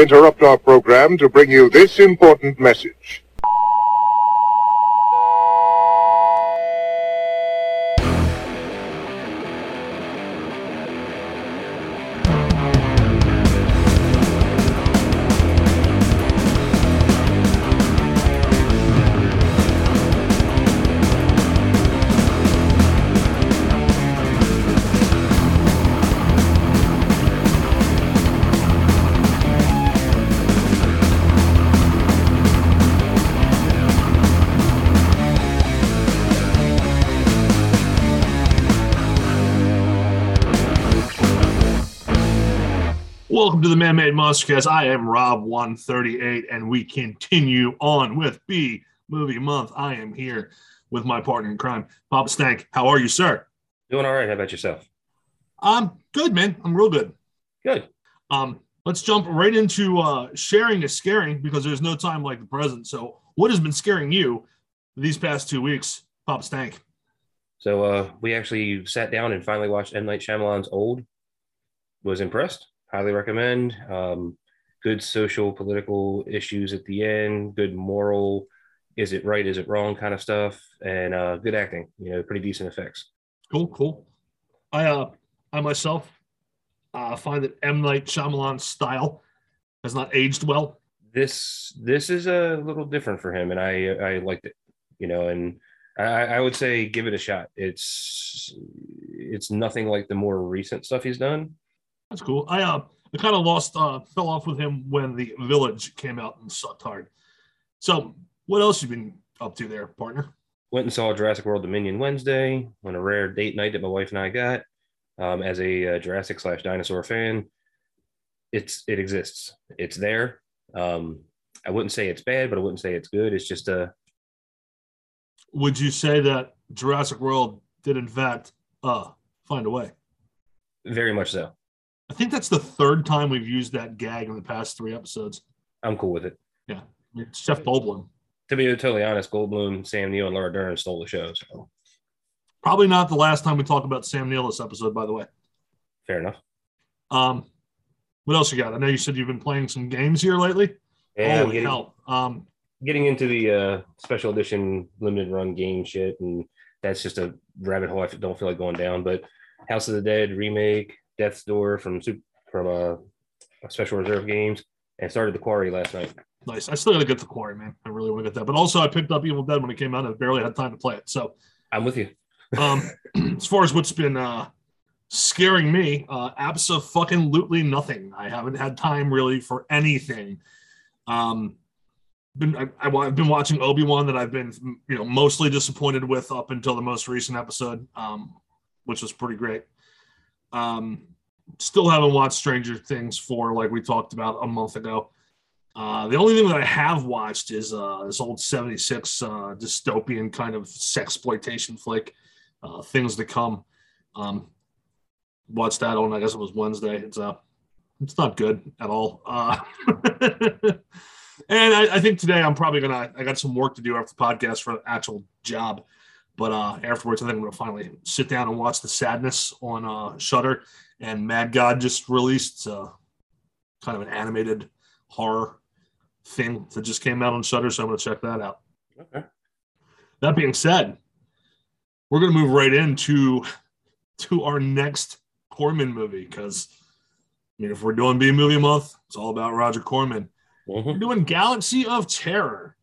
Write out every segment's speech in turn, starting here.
Interrupt our program to bring you this important message. Welcome to the Man Made Monstercast. I am Rob138, and we continue on with B Movie Month. I am here with my partner in crime, Papa Stank. How are you, sir? Doing all right. How about yourself? I'm good, man. I'm real good. Good. Um, let's jump right into uh, sharing is scaring because there's no time like the present. So, what has been scaring you these past two weeks, Papa Stank? So uh, we actually sat down and finally watched M Night Shyamalan's Old. Was impressed. Highly recommend. Um, good social political issues at the end. Good moral. Is it right? Is it wrong? Kind of stuff. And uh, good acting. You know, pretty decent effects. Cool, cool. I uh, I myself uh, find that M Night Shyamalan's style has not aged well. This this is a little different for him, and I I liked it. You know, and I, I would say give it a shot. It's it's nothing like the more recent stuff he's done. That's cool. I uh, I kind of lost, uh, fell off with him when the Village came out and sucked hard. So, what else you been up to there, partner? Went and saw Jurassic World Dominion Wednesday on a rare date night that my wife and I got. Um, as a uh, Jurassic slash dinosaur fan, it's it exists. It's there. Um, I wouldn't say it's bad, but I wouldn't say it's good. It's just a Would you say that Jurassic World did in fact uh find a way? very much so. I think that's the third time we've used that gag in the past three episodes. I'm cool with it. Mean, it's Jeff Goldblum. To be totally honest, Goldblum, Sam Neill, and Laura Dern stole the show. So Probably not the last time we talk about Sam Neill this episode, by the way. fair enough. Um, what else you got? I know you said you've been playing some games here lately. Yeah, Holy getting! Um, getting into the uh, special edition limited run game shit, and that's just a rabbit hole I don't feel like going down. But House of the Dead remake, Death's Door from from uh, Special Reserve Games, and started the Quarry last night. nice. I still got to get the quarry, man. I really want to get that. But also, I picked up Evil Dead when it came out and barely had time to play it. So, I'm with you. um, as far as what's been uh, scaring me, uh, absolutely nothing. I haven't had time really for anything. Um, been I, I, have been watching Obi Wan that I've been you know mostly disappointed with up until the most recent episode, um, which was pretty great. Um, still haven't watched Stranger Things four like we talked about a month ago. Uh, the only thing that I have watched is uh, this old '76 uh, dystopian kind of sexploitation flick, uh, Things to Come. Um, watched that on I guess it was Wednesday. It's uh, it's not good at all. Uh, and I, I think today I'm probably gonna I got some work to do after the podcast for an actual job. But uh, afterwards, I think I'm gonna finally sit down and watch The Sadness on uh, Shudder. And Mad God just released uh, kind of an animated horror thing that just came out on Shudder, so I'm gonna check that out. Okay. That being said, we're gonna move right into to our next Corman movie because I mean, if we're doing B movie month, it's all about Roger Corman. We're Mhm. doing Galaxy of Terror.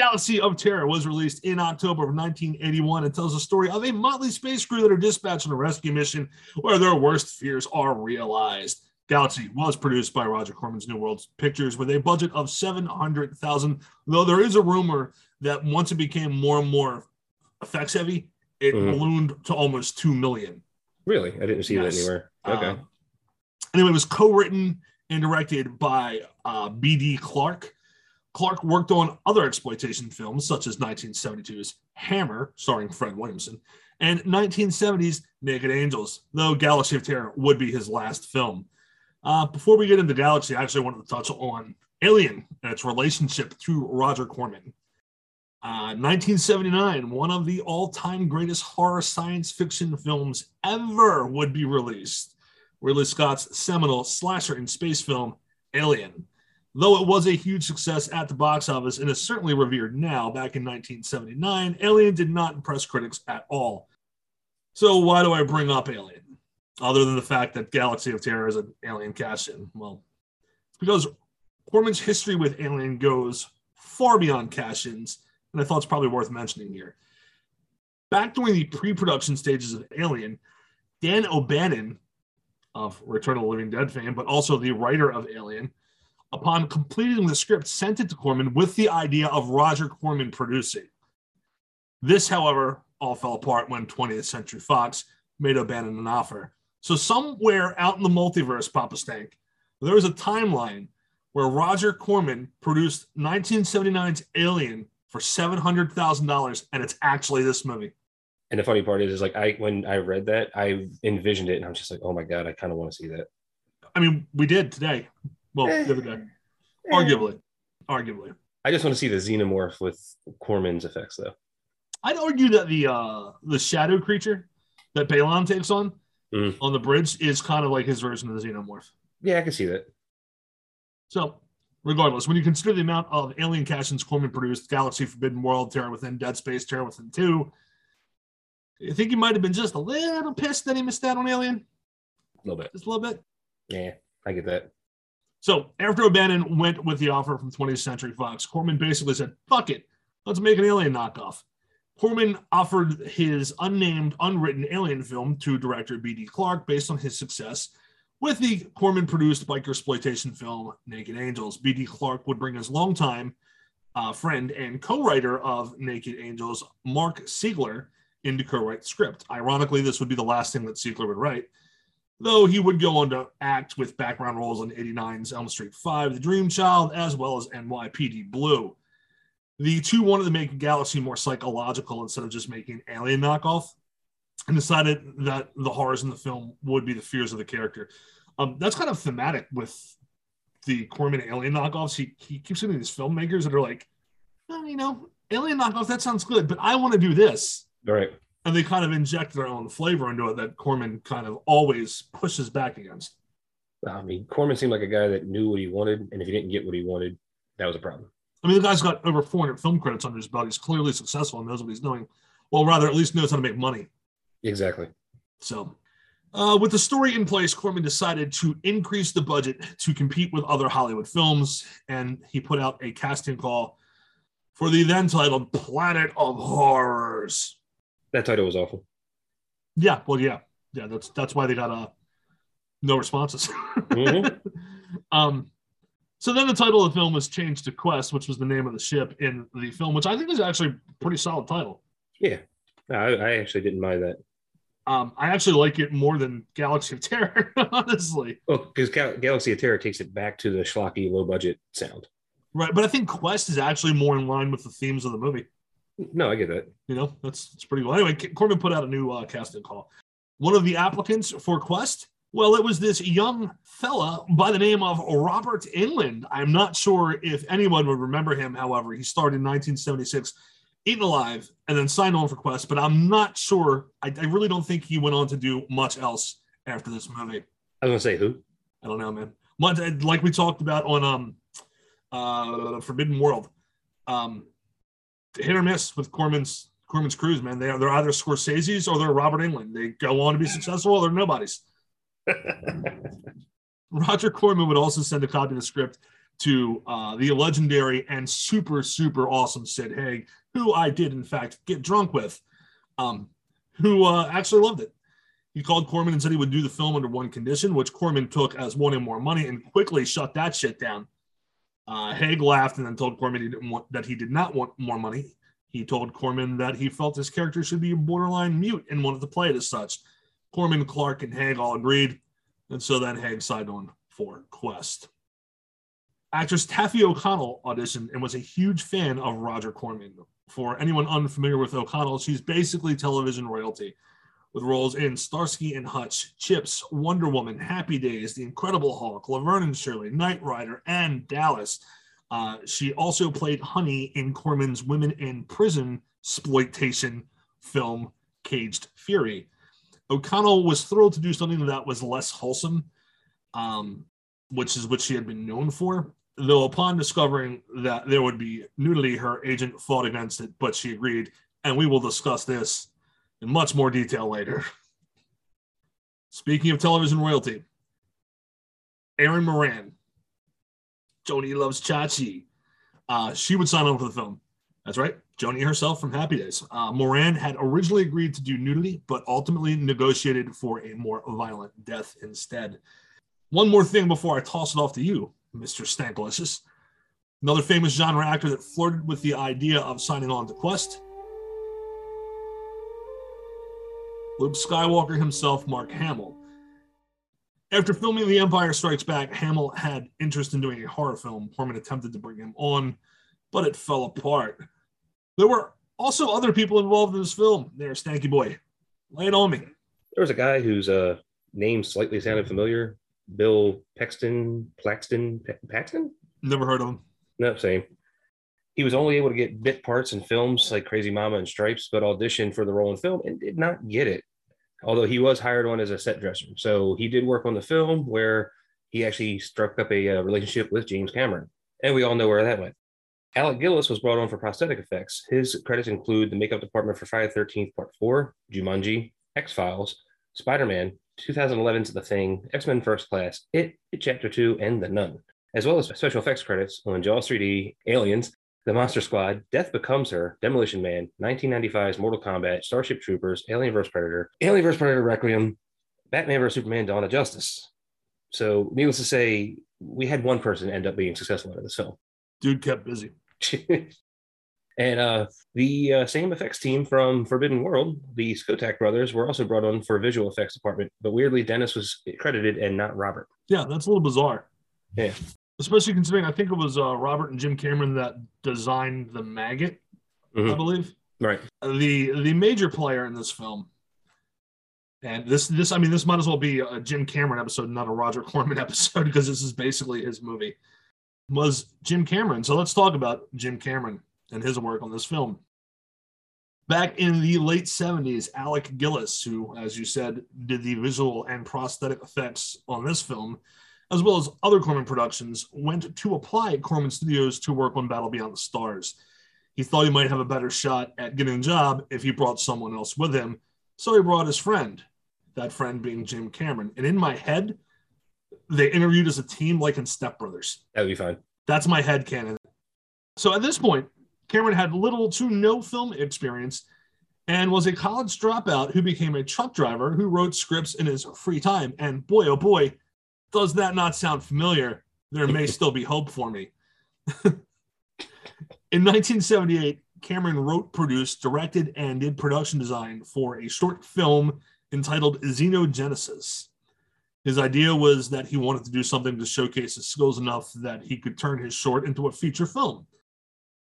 Galaxy of Terror was released in October of 1981 and tells the story of a motley space crew that are dispatched on a rescue mission where their worst fears are realized. Galaxy was produced by Roger Corman's New World Pictures with a budget of 700,000, though there is a rumor that once it became more and more effects heavy, it Mhm. ballooned to almost 2 million. Really, I didn't see Yes. that anywhere. Okay. Uh, anyway, it was co-written and directed by uh, B.D. Clark. Clark worked on other exploitation films such as 1972's Hammer, starring Fred Williamson, and 1970's Naked Angels, though Galaxy of Terror would be his last film. Uh, before we get into Galaxy, I actually wanted to touch on Alien and its relationship to Roger Corman. Uh, 1979, one of the all-time greatest horror science fiction films ever would be released. Ridley Scott's seminal slasher in space film, Alien. Though it was a huge success at the box office and is certainly revered now, back in 1979, Alien did not impress critics at all. So, why do I bring up Alien? Other than the fact that Galaxy of Terror is an Alien cash in? Well, because Corman's history with Alien goes far beyond cash ins, and I thought it's probably worth mentioning here. Back during the pre production stages of Alien, Dan O'Bannon of Return of the Living Dead fame, but also the writer of Alien, upon completing the script, sent it to Corman with the idea of Roger Corman producing. This, however, all fell apart when 20th Century Fox made O'Bannon an offer. So, somewhere out in the multiverse, Papa Stank, there was a timeline where Roger Corman produced 1979's Alien for $700,000, and it's actually this movie. And the funny part is, is like I when I read that, I envisioned it, and I'm just like, oh my god, I kind of want to see that. I mean, we did today. Well, the other day. Arguably. Arguably. I just want to see the xenomorph with Corman's effects, though. I'd argue that the uh the shadow creature that Balon takes on Mm. on the bridge is kind of like his version of the xenomorph. Yeah, I can see that. So, regardless, when you consider the amount of alien cash-ins Corman produced, Galaxy Forbidden World, Terror Within, Dead Space, Terror Within 2, you think he might have been just a little pissed that he missed out on Alien? A little bit. Just a little bit? Yeah, I get that. So, after O'Bannon went with the offer from 20th Century Fox, Corman basically said, fuck it, let's make an Alien knockoff. Corman offered his unnamed, unwritten Alien film to director B.D. Clark based on his success with the Corman produced biker exploitation film Naked Angels. B.D. Clark would bring his longtime uh, friend and co writer of Naked Angels, Marc Siegler, into co write script. Ironically, this would be the last thing that Siegler would write, though he would go on to act with background roles in 89's Elm Street 5, The Dream Child, as well as NYPD Blue. The two wanted to make Galaxy more psychological instead of just making alien knockoff and decided that the horrors in the film would be the fears of the character. Um, that's kind of thematic with the Corman alien knockoffs. He, he keeps getting these filmmakers that are like, "Oh, you know, alien knockoff, that sounds good, but I want to do this. All right. And they kind of inject their own flavor into it that Corman kind of always pushes back against. I mean, Corman seemed like a guy that knew what he wanted, and if he didn't get what he wanted, that was a problem. I mean, the guy's got over 400 film credits under his belt. He's clearly successful and knows what he's doing. Well, rather, at least knows how to make money. Exactly. So, uh, with the story in place, Corman decided to increase the budget to compete with other Hollywood films, and he put out a casting call for the then titled Planet of Horrors. That title was awful. Yeah, well, yeah, yeah. That's that's why they got uh, no responses. Mhm. um, so then the title of the film was changed to Quest, which was the name of the ship in the film, which I think is actually a pretty solid title. Yeah. I, I actually didn't mind that. Um, I actually like it more than Galaxy of Terror, honestly. Well, because Gal- Galaxy of Terror takes it back to the schlocky, low budget sound. Right, but I think Quest is actually more in line with the themes of the movie. No, I get that. You know, that's that's pretty cool. Anyway, Corman put out a new uh, casting call. One of the applicants for Quest, well, it was this young fella by the name of Robert Englund. I'm not sure if anyone would remember him. However, he starred in 1976, Eaten Alive, and then signed on for Quest. But I'm not sure. I, I really don't think he went on to do much else after this movie. I was gonna say who? I don't know, man. Like we talked about on um uh Forbidden World. Um hit or miss with Corman's Corman's crews, man. They are they're either Scorsese's or they're Robert Englund. They go on to be successful or they're nobodies. Roger Corman would also send a copy of the script to uh, the legendary and super, super awesome Sid Haig, who I did, in fact, get drunk with, um, who uh, actually loved it. He called Corman and said he would do the film under one condition, which Corman took as wanting more money and quickly shut that shit down. Uh, Haig laughed and then told Corman he didn't want, that he did not want more money. He told Corman that he felt his character should be borderline mute and wanted to play it as such. Corman, Clark, and Haig all agreed, and so then Haig signed on for Quest. Actress Taaffe O'Connell auditioned and was a huge fan of Roger Corman. For anyone unfamiliar with O'Connell, she's basically television royalty with roles in Starsky and Hutch, Chips, Wonder Woman, Happy Days, The Incredible Hulk, Laverne and Shirley, Knight Rider, and Dallas. Uh, she also played Honey in Corman's Women in Prison exploitation film Caged Fury. O'Connell was thrilled to do something that was less wholesome, um, which is what she had been known for. Though upon discovering that there would be nudity, her agent fought against it, but she agreed. And we will discuss this in much more detail later. Speaking of television royalty, Erin Moran, Joni loves Chachi. Uh, she would sign on for the film. That's right, Joni herself from Happy Days. Uh, Moran had originally agreed to do nudity, but ultimately negotiated for a more violent death instead. One more thing before I toss it off to you, Mr. Stanklicious. Another famous genre actor that flirted with the idea of signing on to Quest. Luke Skywalker himself, Mark Hamill. After filming The Empire Strikes Back, Hamill had interest in doing a horror film. Corman attempted to bring him on, but it fell apart. There were also other people involved in this film. There, Stanky Boy. Lay it on me. There was a guy whose uh, name slightly sounded familiar. Bill Paxton, Plaxton, Paxton? Never heard of him. No, same. He was only able to get bit parts in films like Crazy Mama and Stripes, but auditioned for the role in film and did not get it. Although he was hired on as a set dresser. So he did work on the film where he actually struck up a uh, relationship with James Cameron. And we all know where that went. Alec Gillis was brought on for prosthetic effects. His credits include the makeup department for Friday the 13th Part 4, Jumanji, X Files, Spider Man, 2011's The Thing, X Men First Class, It, It Chapter 2, and The Nun, as well as special effects credits on Jaws 3D, Aliens, The Monster Squad, Death Becomes Her, Demolition Man, 1995's Mortal Kombat, Starship Troopers, Alien vs. Predator, Alien vs. Predator Requiem, Batman vs. Superman, Dawn of Justice. So, needless to say, we had one person end up being successful out of this film. Dude kept busy. And uh, the uh, same effects team from Forbidden World, the Skotak brothers, were also brought on for a visual effects department. But weirdly, Dennis was credited and not Robert. Yeah, that's a little bizarre. Yeah. Especially considering I think it was uh, Robert and Jim Cameron that designed the maggot, I Mhm. believe. Right. The the major player in this film, and this this I mean this might as well be a Jim Cameron episode, not a Roger Corman episode, because this is basically his movie. Was Jim Cameron. So let's talk about Jim Cameron and his work on this film. Back in the late 70s, Alec Gillis, who, as you said, did the visual and prosthetic effects on this film, as well as other Corman productions, went to apply at Corman Studios to work on Battle Beyond the Stars. He thought he might have a better shot at getting a job if he brought someone else with him, so he brought his friend, that friend being Jim Cameron. And in my head, they interviewed as a team like in Step Brothers. That would be fine. That's my head canon. So at this point, Cameron had little to no film experience and was a college dropout who became a truck driver who wrote scripts in his free time. And boy, oh boy, does that not sound familiar? There may still be hope for me. in 1978, Cameron wrote, produced, directed, and did production design for a short film entitled Xenogenesis. His idea was that he wanted to do something to showcase his skills enough that he could turn his short into a feature film.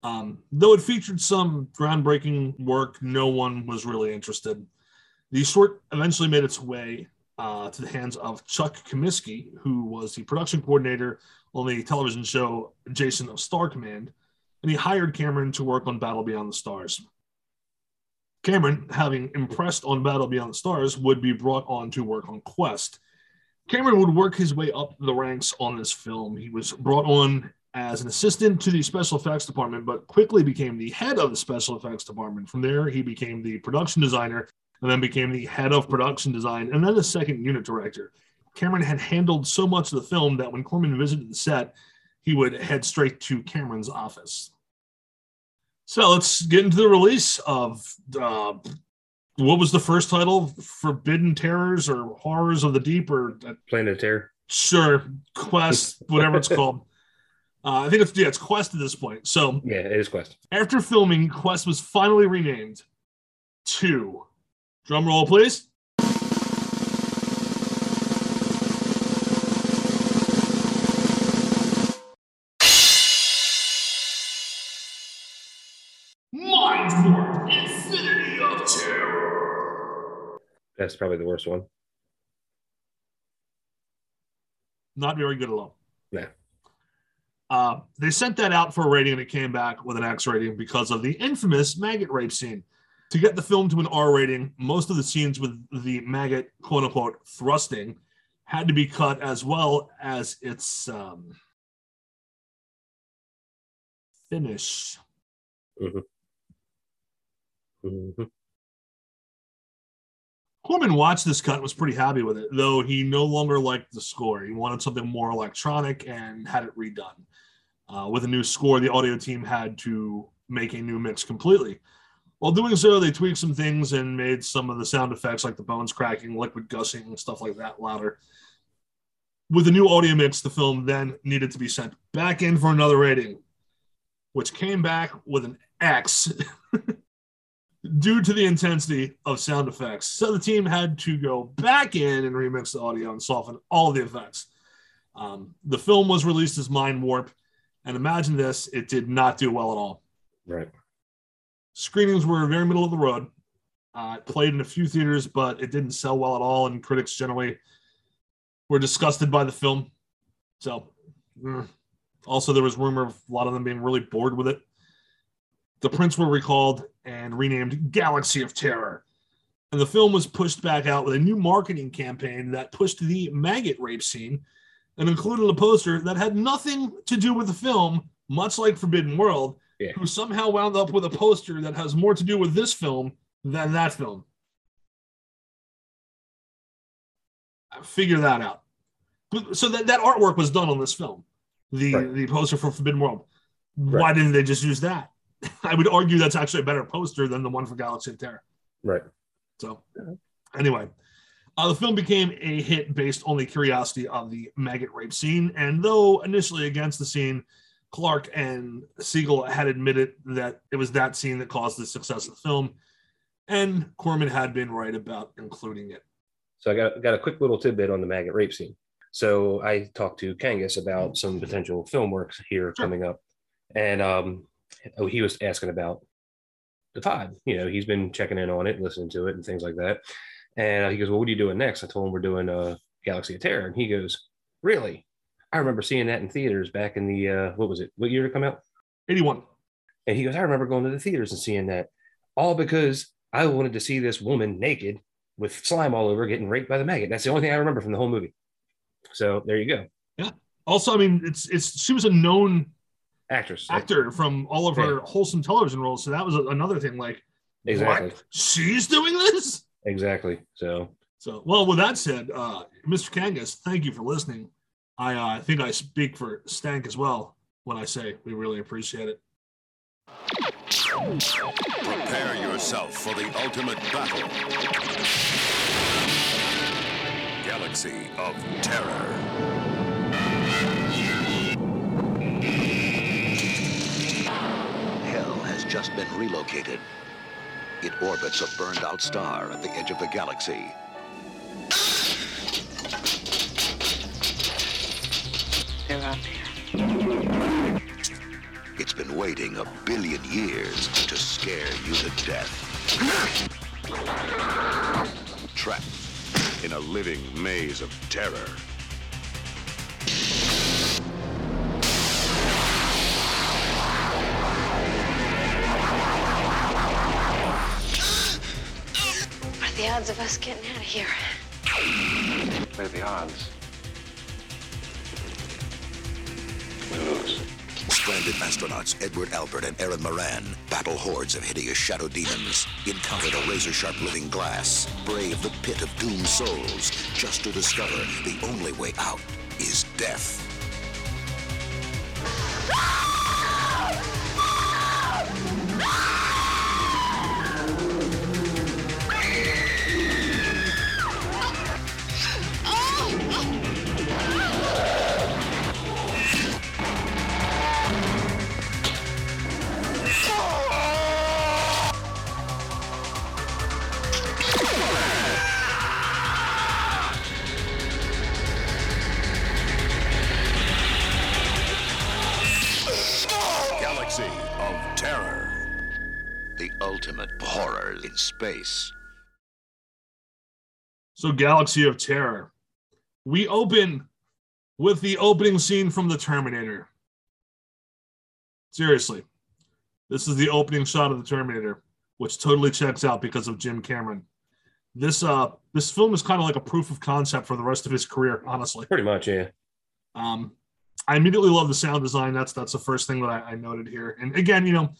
Um, though it featured some groundbreaking work, no one was really interested. The short eventually made its way uh, to the hands of Chuck Comisky, who was the production coordinator on the television show Jason of Star Command, and he hired Cameron to work on Battle Beyond the Stars. Cameron, having impressed on Battle Beyond the Stars, would be brought on to work on Quest. Cameron would work his way up the ranks on this film. He was brought on as an assistant to the special effects department, but quickly became the head of the special effects department. From there, he became the production designer and then became the head of production design and then the second unit director. Cameron had handled so much of the film that when Corman visited the set, he would head straight to Cameron's office. So let's get into the release of uh, what was the first title? Forbidden Terrors or Horrors of the Deep or uh, Planet of Terror. sure Quest, whatever it's called. Uh, I think it's yeah, it's Quest at this point. So Yeah, it is Quest. after filming, Quest was finally renamed to drum roll, please. Mind Warp Infinity of Terror. That's probably the worst one. Not very good all. Yeah. Uh, they sent that out for a rating and it came back with an X rating because of the infamous maggot rape scene. To get the film to an R rating, most of the scenes with the maggot, quote unquote, thrusting had to be cut as well as its um, finish. Mhm. Corman watched this cut and was pretty happy with it, though he no longer liked the score. He wanted something more electronic and had it redone. Uh, with a new score, the audio team had to make a new mix completely. While doing so, they tweaked some things and made some of the sound effects, like the bones cracking, liquid gushing, and stuff like that, louder. With the new audio mix, the film then needed to be sent back in for another rating, which came back with an X due to the intensity of sound effects. So the team had to go back in and remix the audio and soften all the effects. Um, the film was released as Mind Warp, and imagine this, it did not do well at all. Right. Screenings were very middle of the road. Uh, it played in a few theaters, but it didn't sell well at all, and critics generally were disgusted by the film. So, mm. also there was rumor of a lot of them being really bored with it. The prints were recalled and renamed Galaxy of Terror. And the film was pushed back out with a new marketing campaign that pushed the maggot rape scene and included a poster that had nothing to do with the film, much like Forbidden World, Yeah. who somehow wound up with a poster that has more to do with this film than that film. Figure that out. So that, that artwork was done on this film, the Right. the poster for Forbidden World. Why didn't they just use that? I would argue that's actually a better poster than the one for Galaxy of Terror. Right. So, anyway, uh, the film became a hit based on the curiosity of the maggot rape scene. And though initially against the scene, Clark and Siegel had admitted that it was that scene that caused the success of the film. And Corman had been right about including it. So I got got a quick little tidbit on the maggot rape scene. So I talked to Kangas about some potential film works here Sure. coming up, and um, oh, he was asking about the pod. You know, he's been checking in on it, listening to it, and things like that. And he goes, "Well, what are you doing next?" I told him we're doing uh, Galaxy of Terror, and he goes, "Really? I remember seeing that in theaters back in the uh, what was it? What year did it come out?" 81. And he goes, I remember going to the theaters and seeing that, all because I wanted to see this woman naked with slime all over getting raped by the maggot. That's the only thing I remember from the whole movie. So there you go. Yeah. Also, I mean, it's it's she was a known Actress. actor from all of her wholesome television roles. So that was another thing. Like, Exactly. what? She's doing this? Exactly. So So, well, with that said, uh, Mr. Kangas, thank you for listening. I uh, think I speak for Stank as well when I say we really appreciate it. Prepare yourself for the ultimate battle. Galaxy of Terror. Hell has just been relocated. It orbits a burned out star at the edge of the galaxy. They're up here. It's been waiting a billion years to scare you to death. Trapped in a living maze of terror. What are the odds of us getting out of here? What are the odds? Lose. Stranded astronauts Edward Albert and Erin Moran battle hordes of hideous shadow demons, encounter the razor-sharp living glass, brave the pit of doomed souls, just to discover the only way out is death. So, Galaxy of Terror. We open with the opening scene from The Terminator. Seriously, this is the opening shot of The Terminator, which totally checks out because of Jim Cameron. This uh, this film is kind of like a proof of concept for the rest of his career, honestly. pretty much, yeah. Um, I immediately love the sound design. That's that's the first thing that I, I noted here. And again, you know,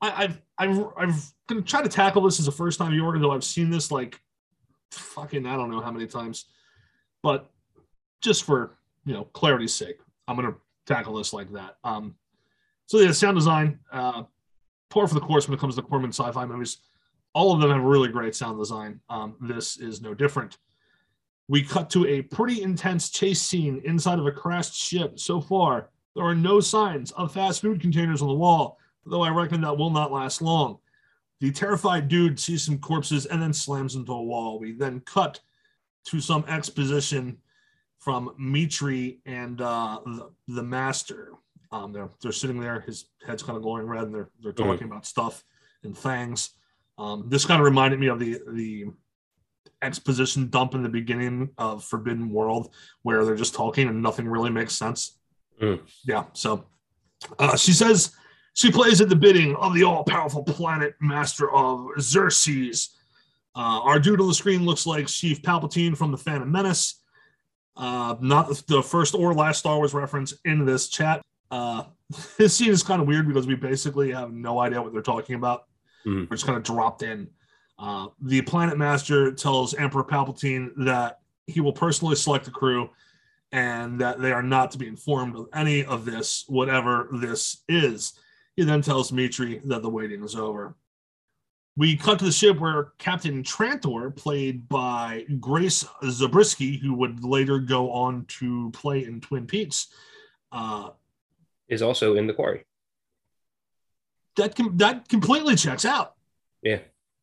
I, I've I've I've gonna try to tackle this as a first time viewer, though I've seen this like fucking I don't know how many times, but just for you know clarity's sake, I'm gonna tackle this like that. Um, so yeah, sound design, uh, pour for the course when it comes to Corman sci-fi movies. All of them have really great sound design. Um, this is no different. We cut to a pretty intense chase scene inside of a crashed ship. So far, there are no signs of fast food containers on the wall, though I reckon that will not last long. The terrified dude sees some corpses and then slams into a wall. We then cut to some exposition from Mitri and uh, the, the master. Um, they're they're sitting there. His head's kind of glowing red, and they're they're Mhm. talking about stuff and things. Um, this kind of reminded me of the the exposition dump in the beginning of Forbidden World, where they're just talking and nothing really makes sense. Mm. Yeah. So uh, she says she plays at the bidding of the all powerful planet master of Xerxes. Uh, our dude on the screen looks like Chief Palpatine from the Phantom Menace. Uh, not the first or last Star Wars reference in this chat. Uh, this scene is kind of weird because we basically have no idea what they're talking about. Mhm. We're just kind of dropped in. Uh, the Planet Master tells Emperor Palpatine that he will personally select the crew and that they are not to be informed of any of this, whatever this is. He then tells Mitri that the waiting is over. We cut to the ship where Captain Trantor, played by Grace Zabriskie, who would later go on to play in Twin Peaks, uh, Is also in the quarry. that com- that completely checks out. Yeah.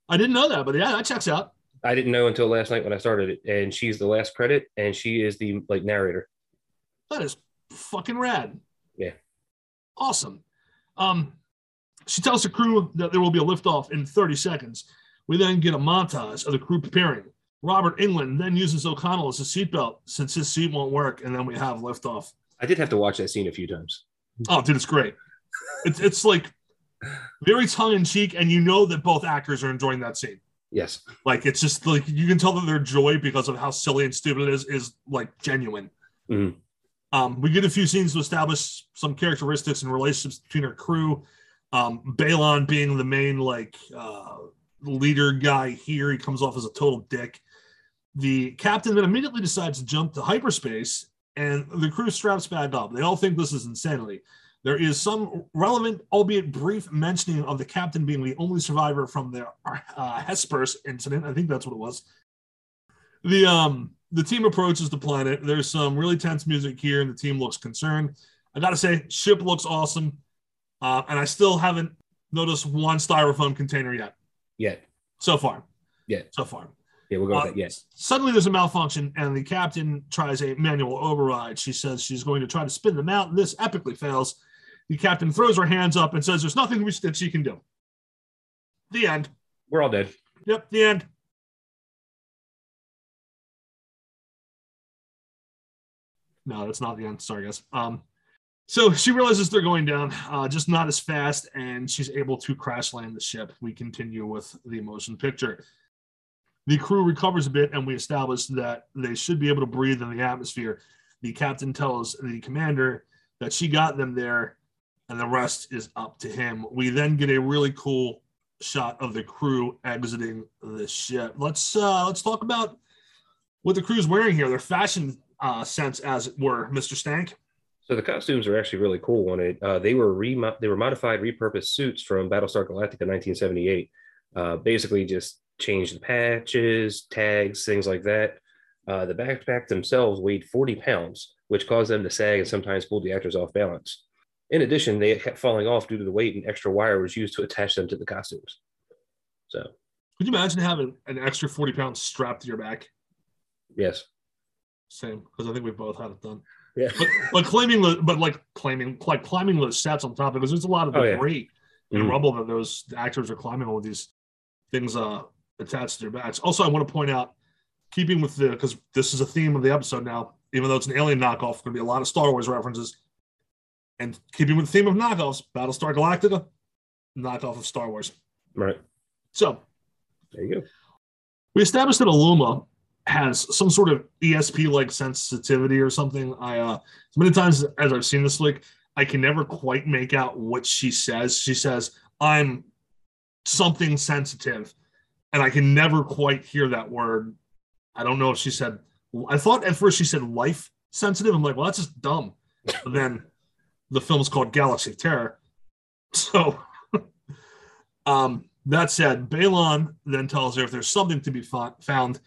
I didn't know that, but yeah, that checks out. I didn't know until last night when I started it, and she's the last credit, and she is the like narrator. That is fucking rad. Yeah. Awesome. Um, she tells the crew that there will be a liftoff in 30 seconds. We then get a montage of the crew preparing. Robert Englund then uses O'Connell as a seatbelt since his seat won't work, and then we have liftoff. I did have to watch that scene a few times. Oh, dude, it's great. It's it's like very tongue in cheek, and you know that both actors are enjoying that scene. Yes. Like it's just like you can tell that their joy because of how silly and stupid it is is like genuine. Mhm. Um, we get a few scenes to establish some characteristics and relationships between our crew. Um, Balon being the main like uh, leader guy here, he comes off as a total dick. The captain then immediately decides to jump to hyperspace, and the crew straps back up. They all think this is insanity. There is some relevant, albeit brief, mentioning of the captain being the only survivor from the uh, Hesperus incident. I think that's what it was. The um the team approaches the planet. There's some really tense music here, and the team looks concerned. I gotta say, ship looks awesome, uh, and I still haven't noticed one styrofoam container yet. Yeah. So far. Yeah. So far. Yeah, we'll go with Uh, that. Yes. Suddenly, there's a malfunction, and the captain tries a manual override. She says she's going to try to spin them out, and this epically fails. The captain throws her hands up and says, "There's nothing that she can do." The end. We're all dead. Yep, the end. No, that's not the end. Sorry, guys. Um, so she realizes they're going down, uh, just not as fast, and she's able to crash land the ship. We continue with the motion picture. The crew recovers a bit, and we establish that they should be able to breathe in the atmosphere. The captain tells the commander that she got them there, and the rest is up to him. We then get a really cool shot of the crew exiting the ship. Let's uh, let's talk about what the crew's wearing here. Their fashion uh, sense, as it were, Mister Stank. So the costumes are actually really cool on it. Uh, they were re- they were modified, repurposed suits from Battlestar Galactica 1978. Uh, basically, just changed the patches, tags, things like that. Uh, the backpacks themselves weighed 40 pounds, which caused them to sag and sometimes pulled the actors off balance. In addition, they kept falling off due to the weight, and extra wire was used to attach them to the costumes. So, Could you imagine having an extra forty pounds strapped to your back? yes, Same, because I think we both had it done. yeah, But, but claiming the but like claiming like climbing those sets on top because there's a lot of Oh, yeah. debris and Mhm. rubble that those actors are climbing all these things uh attached to their backs. Also, I want to point out, keeping with the because this is a theme of the episode now, even though it's an alien knockoff, going to be a lot of Star Wars references. And keeping with the theme of knockoffs, Battlestar Galactica, knockoff of Star Wars. right. So There you go. we established that Aluma has some sort of ESP like sensitivity or something. I uh as many times as I've seen this flick, I can never quite make out what she says. She says, I'm something sensitive, and I can never quite hear that word. I don't know if she said I thought at first she said life sensitive. I'm like, well, that's just dumb. But then the film's called Galaxy of Terror. So um that said, Balon then tells her if there's something to be found,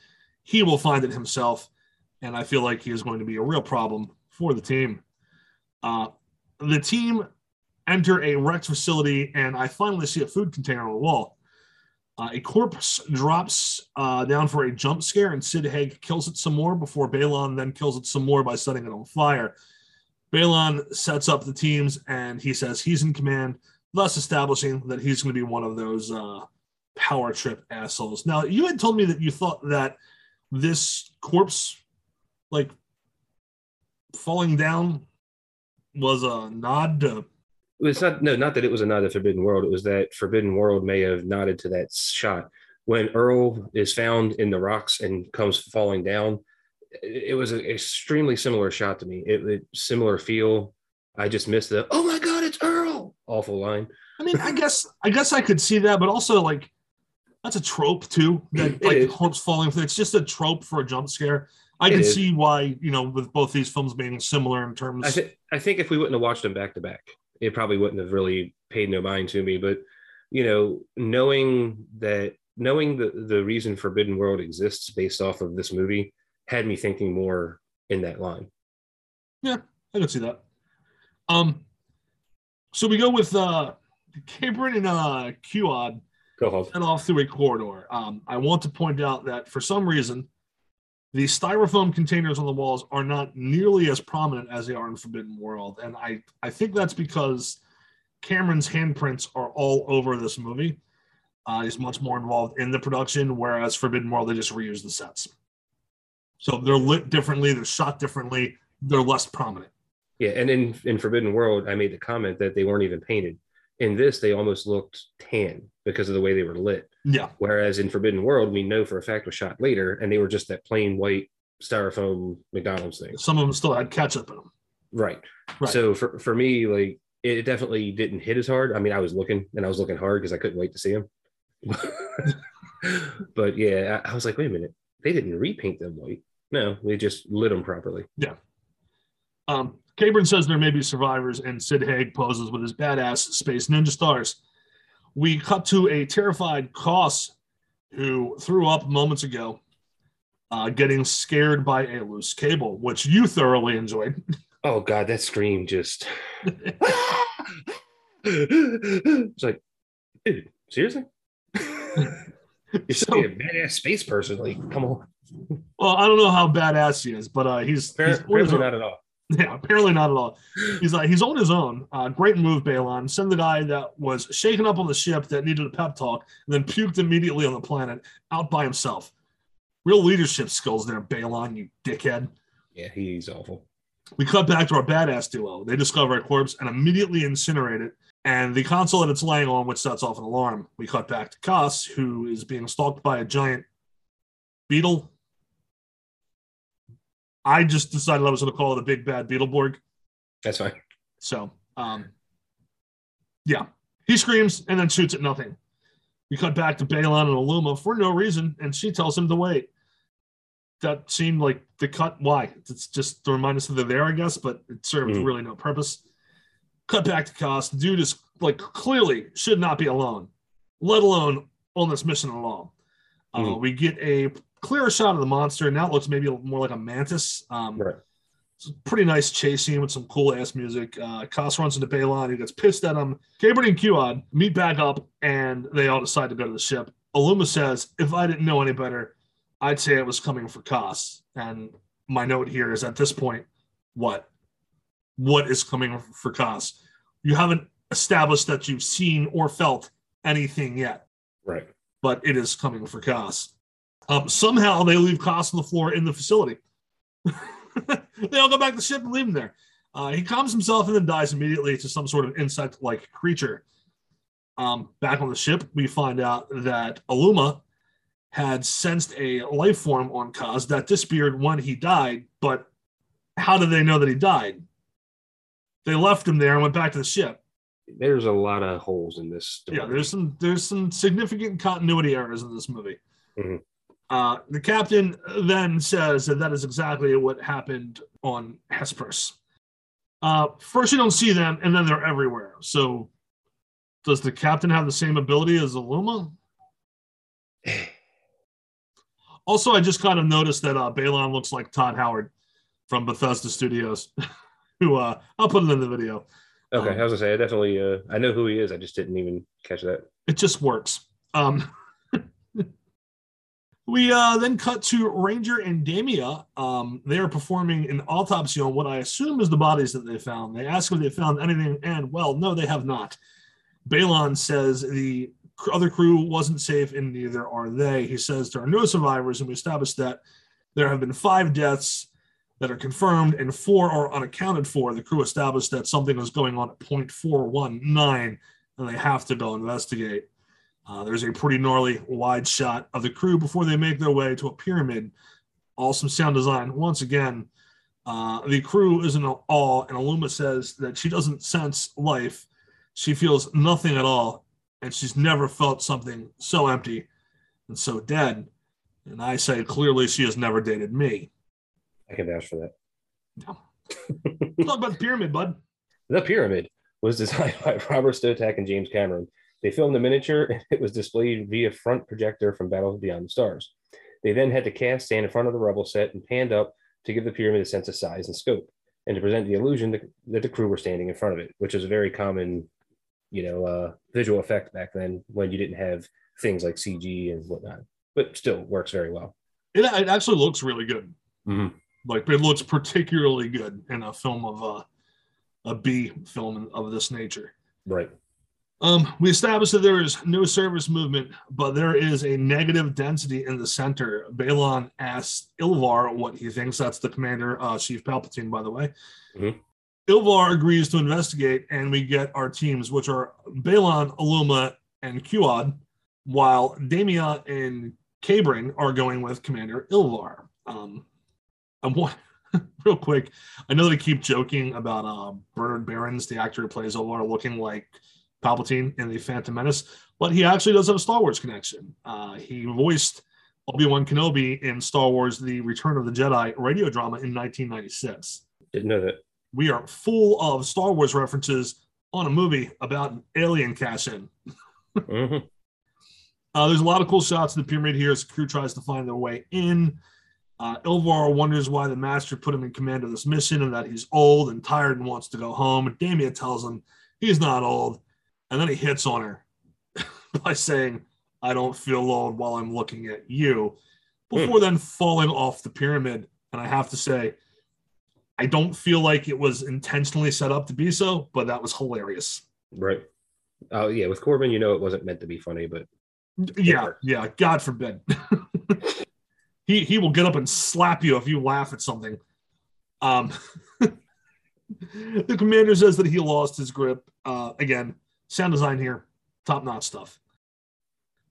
he will find it himself. And I feel like he is going to be a real problem for the team. Uh, the team enter a wrecked facility, and I finally see a food container on the wall. Uh, a corpse drops uh, down for a jump scare, and Sid Haig kills it some more before Balon then kills it some more by setting it on fire. Balon sets up the teams, and he says he's in command, thus establishing that he's going to be one of those uh, power trip assholes. Now, you had told me that you thought that this corpse, like falling down, was a nod to it's not no, not that it was a nod to Forbidden World. It was that Forbidden World may have nodded to that shot when Earl is found in the rocks and comes falling down. It, was an extremely similar shot to me. It, it similar feel. I just missed the oh my god, it's Earl. Awful line. I mean, I guess I guess I could see that, but also like that's a trope too. That like is. corpse falling. It's just a trope for a jump scare. I It can is. see why you know with both these films being similar in terms. I think I think if we wouldn't have watched them back to back, it probably wouldn't have really paid no mind to me. But you know, knowing that knowing the the reason Forbidden World exists based off of this movie had me thinking more in that line. Yeah, I can see that. Um, so we go with uh, Cabren and uh, Qod Go and off through a corridor. Um, I want to point out that for some reason, the styrofoam containers on the walls are not nearly as prominent as they are in Forbidden World, and I I think that's because Cameron's handprints are all over this movie. Uh, he's much more involved in the production, whereas Forbidden World they just reuse the sets. So they're lit differently, they're shot differently, they're less prominent. Yeah, and in in Forbidden World, I made the comment that they weren't even painted. In this, they almost looked tan because of the way they were lit. Yeah, Whereas in Forbidden World, we know for a fact was shot later, and they were just that plain white styrofoam McDonald's thing. some of them still had ketchup in them. Right. Right. So for, for me, like it definitely didn't hit as hard. I mean, I was looking and I was looking hard because I couldn't wait to see him. but yeah, I, I was like, wait a minute, they didn't repaint them white. No, they just lit them properly. Yeah. Um, Cabren says there may be survivors, and Sid Haig poses with his badass space ninja stars. We cut to a terrified Koss who threw up moments ago, uh, getting scared by a loose cable, which you thoroughly enjoyed. Oh god, that scream just it's like, dude, seriously? You're So- a badass space person. Like, come on. Well, I don't know how badass he is, but uh, he's, he's his own. not at all. Yeah, apparently not at all. He's like he's on his own. Uh, great move, Balon. Send the guy that was shaken up on the ship that needed a pep talk and then puked immediately on the planet out by himself. Real leadership skills there, Balon, you dickhead. Yeah, he's awful. We cut back to our badass duo. They discover a corpse and immediately incinerate it. And the console that it's laying on, which sets off an alarm. We cut back to Koss, who is being stalked by a giant beetle. I just decided I was going to call it a big bad Beetleborg. That's fine. So, um, yeah, he screams and then shoots at nothing. We cut back to Balon and Aluma for no reason, and she tells him to wait. That seemed like the cut. Why? It's just to remind us that they're there, I guess, but it served Mhm. really no purpose. Cut back to Cost. Dude is like clearly should not be alone, let alone on this mission at all. Uh, Mhm. we get a clearer shot of the monster. Now it looks maybe more like a mantis. Um, Right. it's a pretty nice chase scene with some cool ass music. Uh, Koss runs into Balon. He gets pissed at him. Cabert and Qod meet back up and they all decide to go to the ship. Aluma says, If I didn't know any better, I'd say it was coming for Koss. And my note here is at this point, what? What is coming for Koss? You haven't established that you've seen or felt anything yet Right. but it is coming for Koss. Um, somehow they leave Koss on the floor in the facility. they all go back to the ship and leave him there. Uh, he calms himself and then dies immediately to some sort of insect like creature. Um, back on the ship, we find out that Aluma had sensed a life form on Kaz that disappeared when he died. But how did they know that he died? They left him there and went back to the ship. There's a lot of holes in this story. Yeah, there's some there's some significant continuity errors in this movie. Mhm. Uh, the captain then says that that is exactly what happened on Hesperus. Uh, first, you don't see them, and then they're everywhere. So, does the captain have the same ability as Aluma? Also, I just kind of noticed that uh, Balon looks like Todd Howard from Bethesda Studios, who uh, I'll put it in the video. Okay, Um, I was gonna say I definitely uh, I know who he is. I just didn't even catch that. it just works. Um, we uh, then cut to Ranger and Damia. Um, they are performing an autopsy on what I assume is the bodies that they found. They ask if they found anything, and well, no, they have not. Balon says the other crew wasn't safe, and neither are they. He says there are no survivors, and we established that there have been five deaths that are confirmed and four are unaccounted for. The crew established that something was going on at 0.419, and they have to go investigate. Uh, there's a pretty gnarly wide shot of the crew before they make their way to a pyramid. Awesome sound design. Once again, uh, the crew is in awe, and Aluma says that she doesn't sense life. She feels nothing at all, and she's never felt something so empty and so dead. And I say clearly she has never dated me. I can vouch for that. No. Talk about the pyramid, bud. The pyramid was designed by Robert Skotak and James Cameron. They filmed the miniature and it was displayed via front projector from Battle Beyond the Stars. They then had the cast stand in front of the Rebel set and panned up to give the pyramid a sense of size and scope and to present the illusion that, the crew were standing in front of it, which is a very common, you know, uh, visual effect back then when you didn't have things like CG and whatnot, but still works very well. It, it actually looks really good. Mhm. Like it looks particularly good in a film of a a B film of this nature. Right. Um, we established that there is no service movement, but there is a negative density in the center. Balon asks Ilvar what he thinks. That's the commander, uh, Chief Palpatine, by the way. Mhm. Ilvar agrees to investigate, and we get our teams, which are Balon, Aluma, and Q-Hod, while Damia and Cabren are going with Commander Ilvar. Um, I want real quick. I know they keep joking about uh, Bernard Behrens, the actor who plays Ilvar, looking like Palpatine in the Phantom Menace, but he actually does have a Star Wars connection. Uh, he voiced Obi Wan Kenobi in Star Wars: The Return of the Jedi radio drama in 1996. Didn't know that. We are full of Star Wars references on a movie about an alien cash-in. Mhm. Uh, there's a lot of cool shots of the pyramid here as the crew tries to find their way in. Uh, Ilvar wonders why the master put him in command of this mission and that he's old and tired and wants to go home. And Damia tells him he's not old. And then he hits on her by saying, I don't feel alone while I'm looking at you, before then falling off the pyramid. And I have to say, I don't feel like it was intentionally set up to be so, but that was hilarious. Right. Oh yeah, with Corman, you know it wasn't meant to be funny, but Yeah, worked. yeah. God forbid. he he will get up and slap you if you laugh at something. Um, the commander says that he lost his grip. Uh, again, sound design here, top notch stuff.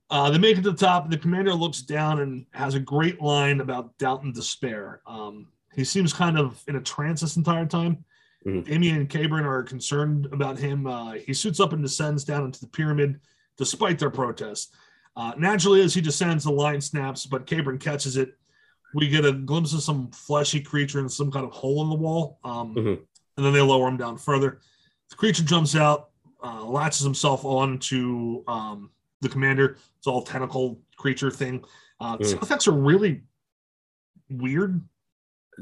Uh, they make it to the top. The commander looks down and has a great line about doubt and despair. Um, he seems kind of in a trance this entire time. Mhm. Damia and Cabren are concerned about him. Uh, he suits up and descends down into the pyramid despite their protests. Uh, naturally, as he descends, the line snaps, but Cabren catches it. We get a glimpse of some fleshy creature in some kind of hole in the wall, um, Mhm. and then they lower him down further. The creature jumps out, uh, latches himself on to um, the commander. It's all tentacle creature thing. Uh, Mm. Sound effects are really weird.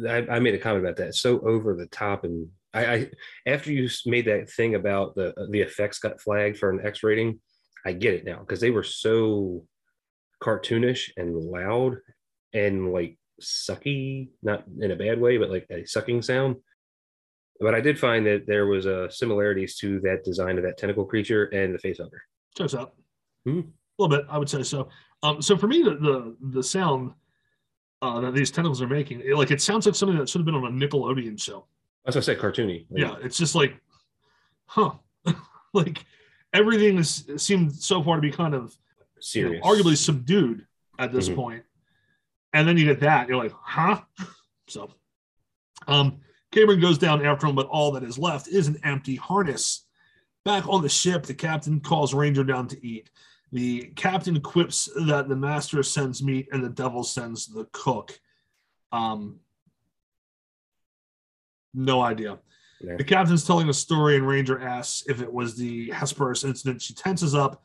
I, I made a comment about that. So over the top, and I, I after you made that thing about the the effects got flagged for an X rating, I get it now because they were so cartoonish and loud and like sucky, not in a bad way, but like a sucking sound. But I did find that there was uh, similarities to that design of that tentacle creature and the face hugger. Checks out. Hmm. A little bit, I would say so. Um, so for me, the the, the sound uh, that these tentacles are making, it, like it sounds like something that should have been on a Nickelodeon show. As I said, cartoony. Like, Yeah, it's just like, huh, like everything is seemed so far to be kind of you know, serious. arguably subdued. at this Mhm. point. And then you get that, you're like, huh? So, um, Cabren goes down after him, but all that is left is an empty harness. Back on the ship, the captain calls Ranger down to eat. The captain quips that the master sends meat and the devil sends the cook. Um, no idea. Yeah. The captain's telling a story, and Ranger asks if it was the Hesperus incident. She tenses up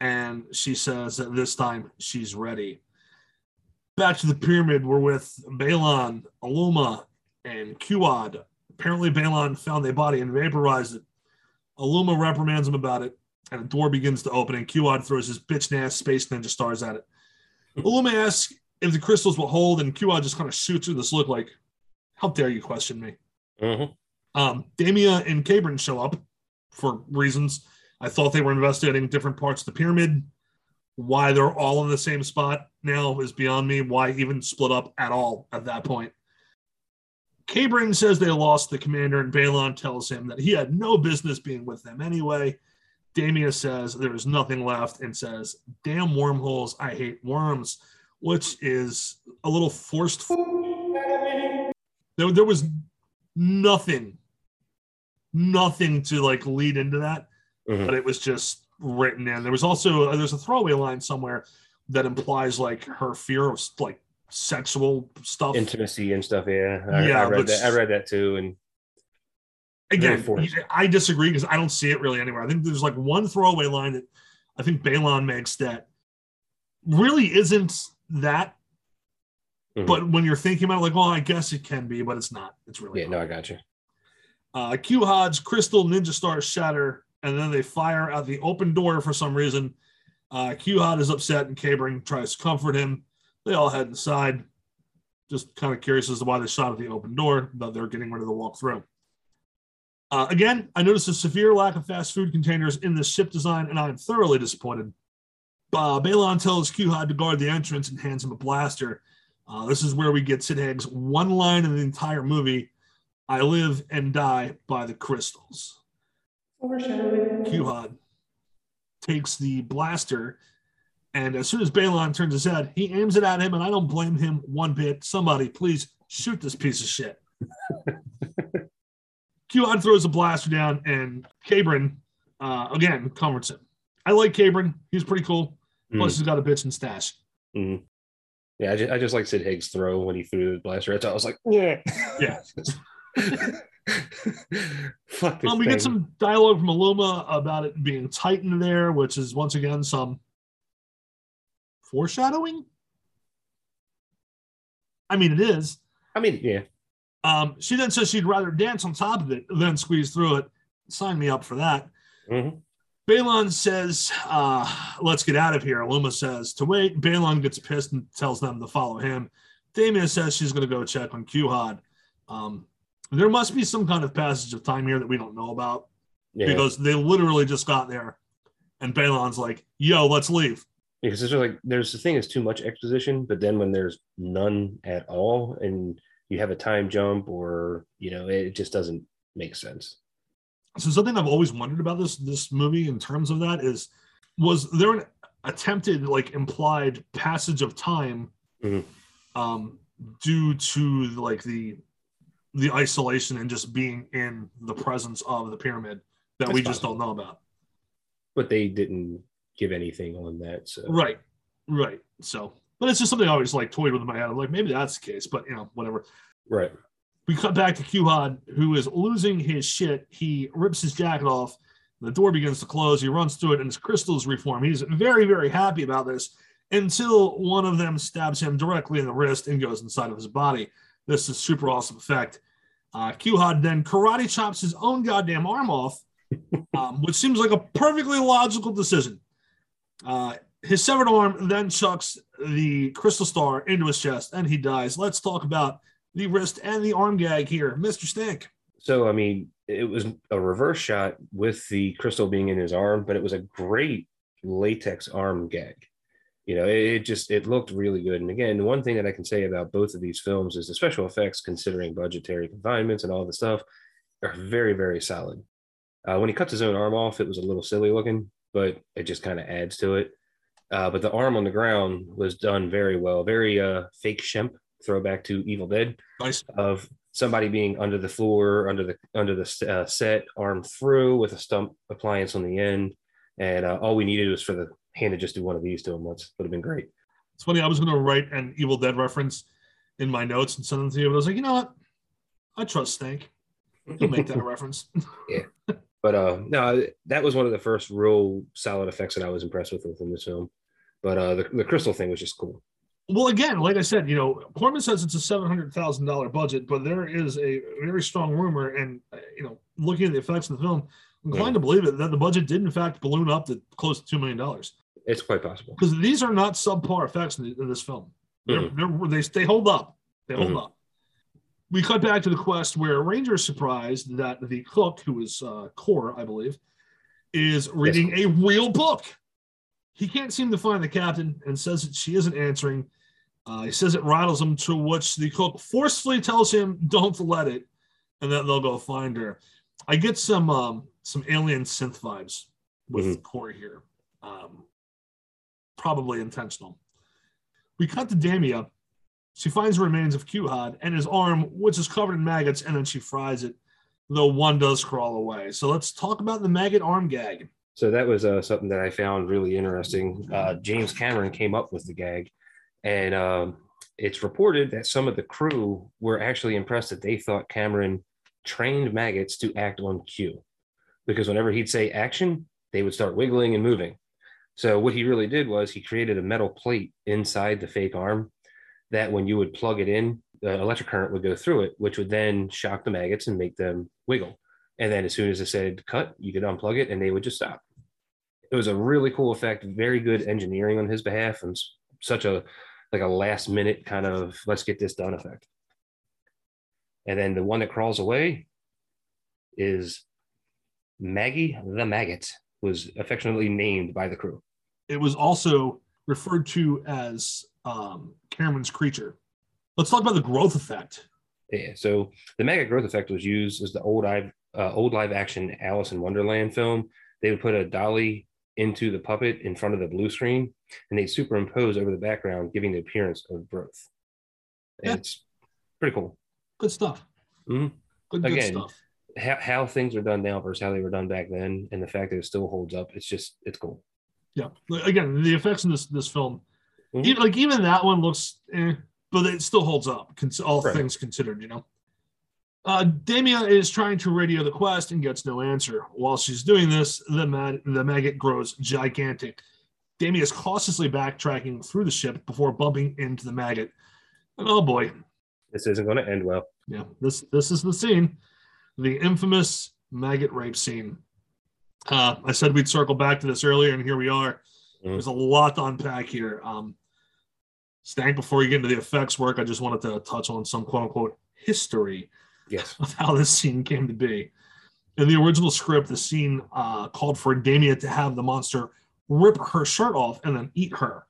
and she says that this time she's ready. Back to the pyramid, we're with Balon, Aluma, and Q-Hod. Apparently, Balon found a body and vaporized it. Aluma reprimands him about it, and a door begins to open, and Q-Hod throws his bitch ass space ninja stars at it. Aluma asks if the crystals will hold, and Q-Hod just kind of shoots her this look like, How dare you question me? Mhm. Um, Damia and Cabren show up for reasons. I thought they were investigating different parts of the pyramid. Why they're all in the same spot now is beyond me. Why even split up at all at that point? Cabren says they lost the commander, and Balon tells him that he had no business being with them anyway. Damia says there is nothing left and says, Damn wormholes, I hate worms, which is a little forced. There, there was nothing, nothing to like lead into that, Mhm. but it was just written in. There was also uh, there's a throwaway line somewhere that implies like her fear of like sexual stuff. Intimacy and stuff. Yeah. I, Yeah, I read that. I read that too. And Again. I disagree because I don't see it really anywhere. I think there's like one throwaway line that I think Balon makes that really isn't that. Mhm. But when you're thinking about it, like, well, I guess it can be, but it's not. It's really yeah, not. no, I got you. Uh, Q Hod's crystal ninja Star shatter, and then they fire out the open door for some reason. Uh, Q Hod is upset, and Cabren tries to comfort him. They all head inside. Just kind of curious as to why they shot at the open door, but they're getting ready to walk through. Uh, again, I noticed a severe lack of fast food containers in the ship design, and I'm thoroughly disappointed. Uh, Balon tells Q Hod to guard the entrance and hands him a blaster. Uh, this is where we get Sid Haig's one line in the entire movie I live and die by the crystals. Q-Hod takes the blaster, and as soon as Balon turns his head, he aims it at him, and I don't blame him one bit. Somebody, please shoot this piece of shit. Q-Hod throws a blaster down, and Cabren, uh, again, comforts him. I like Cabren. He's pretty cool. Plus, he's got a bitch and stash. Mhm. Yeah, I just, I just like Sid Haig's throw when he threw the blaster. At i was like, yeah, Yeah. Fuck this Um, we thing. get some dialogue from Aluma about it being Titan there, which is once again some foreshadowing. I mean, it is. I mean, yeah, Um, she then says she'd rather dance on top of it than squeeze through it. Sign me up for that. Mhm. Balon says, uh, let's get out of here. Luma says to wait. Balon gets pissed and tells them to follow him. Damia says she's going to go check on Q-Hod. Um, there must be some kind of passage of time here that we don't know about yeah. because they literally just got there. And Balon's like, yo, let's leave. Because there's like there's the thing is too much exposition, but then when there's none at all, and you have a time jump, or you know, it just doesn't make sense. So something I've always wondered about this this movie in terms of that is was there an attempted like implied passage of time Mhm. um due to like the the isolation and just being in the presence of the pyramid that That's we just possible. don't know about. But they didn't give anything on that, so Right. Right. So but it's just something I always like toyed with in my head. I'm like, maybe that's the case, but you know, whatever. right. we cut back to Q-Hod, who is losing his shit. He rips his jacket off. The door begins to close. He runs through it, and his crystals reform. He's very, very happy about this until one of them stabs him directly in the wrist and goes inside of his body. This is super awesome effect. Uh, Q-Hod then karate chops his own goddamn arm off, um, which seems like a perfectly logical decision. Uh, his severed arm then chucks the crystal star into his chest, and he dies. Let's talk about the wrist and the arm gag here, Mr. Stank. So I mean, it was a reverse shot with the crystal being in his arm, but it was a great latex arm gag. You know, it, it just it looked really good. And again, one thing that I can say about both of these films is the special effects, considering budgetary confinements and all the stuff, are very very solid. Uh, when he cuts his own arm off, it was a little silly looking, but it just kind of adds to it. Uh, but the arm on the ground was done very well. Very uh, fake Shemp throwback to Evil Dead Nice. of somebody being under the floor, under the under the uh, set, arm through with a stump appliance on the end, and uh, all we needed was for the hand to just do one of these to him once. Would have been great. It's funny. I was going to write an Evil Dead reference in my notes and send them to you, but I was like, you know what? I trust Stank. He'll make that a reference. But uh, no, that was one of the first real solid effects that I was impressed with within this film. But uh, the the crystal thing was just cool. Well, again, like I said, you know, Corman says it's a seven hundred thousand dollar budget, but there is a very strong rumor, and uh, you know, looking at the effects in the film, I'm inclined to believe it that the budget did in fact balloon up to close to two million dollars It's quite possible. because these are not subpar effects in, the, in this film. They're, Mhm. they're, they they hold up. They hold Mhm. up. We cut back to the quest where Ranger is surprised that the cook, who is uh, Core, I believe, is reading a real book. He can't seem to find the captain and says that she isn't answering. Uh, he says it rattles him, to which the cook forcefully tells him, "Don't let it," and that they'll go find her. I get some um, some alien synth vibes with Core here, um, probably intentional. We cut to Damia. She finds the remains of Q-Hod and his arm, which is covered in maggots, and then she fries it, though one does crawl away. So let's talk about the maggot arm gag. So that was uh, something that I found really interesting. Uh, James Cameron came up with the gag, and um, it's reported that some of the crew were actually impressed that they thought Cameron trained maggots to act on cue, because whenever he'd say action, they would start wiggling and moving. So what he really did was he created a metal plate inside the fake arm that when you would plug it in, the electric current would go through it, which would then shock the maggots and make them wiggle. And then as soon as it said cut, you could unplug it and they would just stop. It was a really cool effect, very good engineering on his behalf, and such a like a last minute kind of let's get this done effect. And then the one that crawls away is Maggie the Maggot, was affectionately named by the crew. It was also referred to as um, Cameron's creature. Let's talk about the growth effect. Yeah. So the mega growth effect was used as the old live uh, old live action Alice in Wonderland film. They would put a dolly into the puppet in front of the blue screen, and they'd superimpose over the background, giving the appearance of growth. Yeah. It's pretty cool. Good stuff. Mhm. Good, good Again, stuff. How, how things are done now versus how they were done back then, and the fact that it still holds up, it's just it's cool. Yeah. Again, the effects in this this film, Mhm. even like even that one looks, eh, but it still holds up. cons- All Right. things considered, you know. Uh, Damia is trying to radio the quest and gets no answer. While she's doing this, the mag- the maggot grows gigantic. Damia is cautiously backtracking through the ship before bumping into the maggot. And oh boy, This isn't going to end well. yeah, this this is the scene, the infamous maggot rape scene. Uh, I said we'd circle back to this earlier, and here we are. Mhm. There's a lot to unpack here. Um, Stank, before you get into the effects work, I just wanted to touch on some quote unquote history Yes. of how this scene came to be. In the original script, the scene uh, called for Damia to have the monster rip her shirt off and then eat her.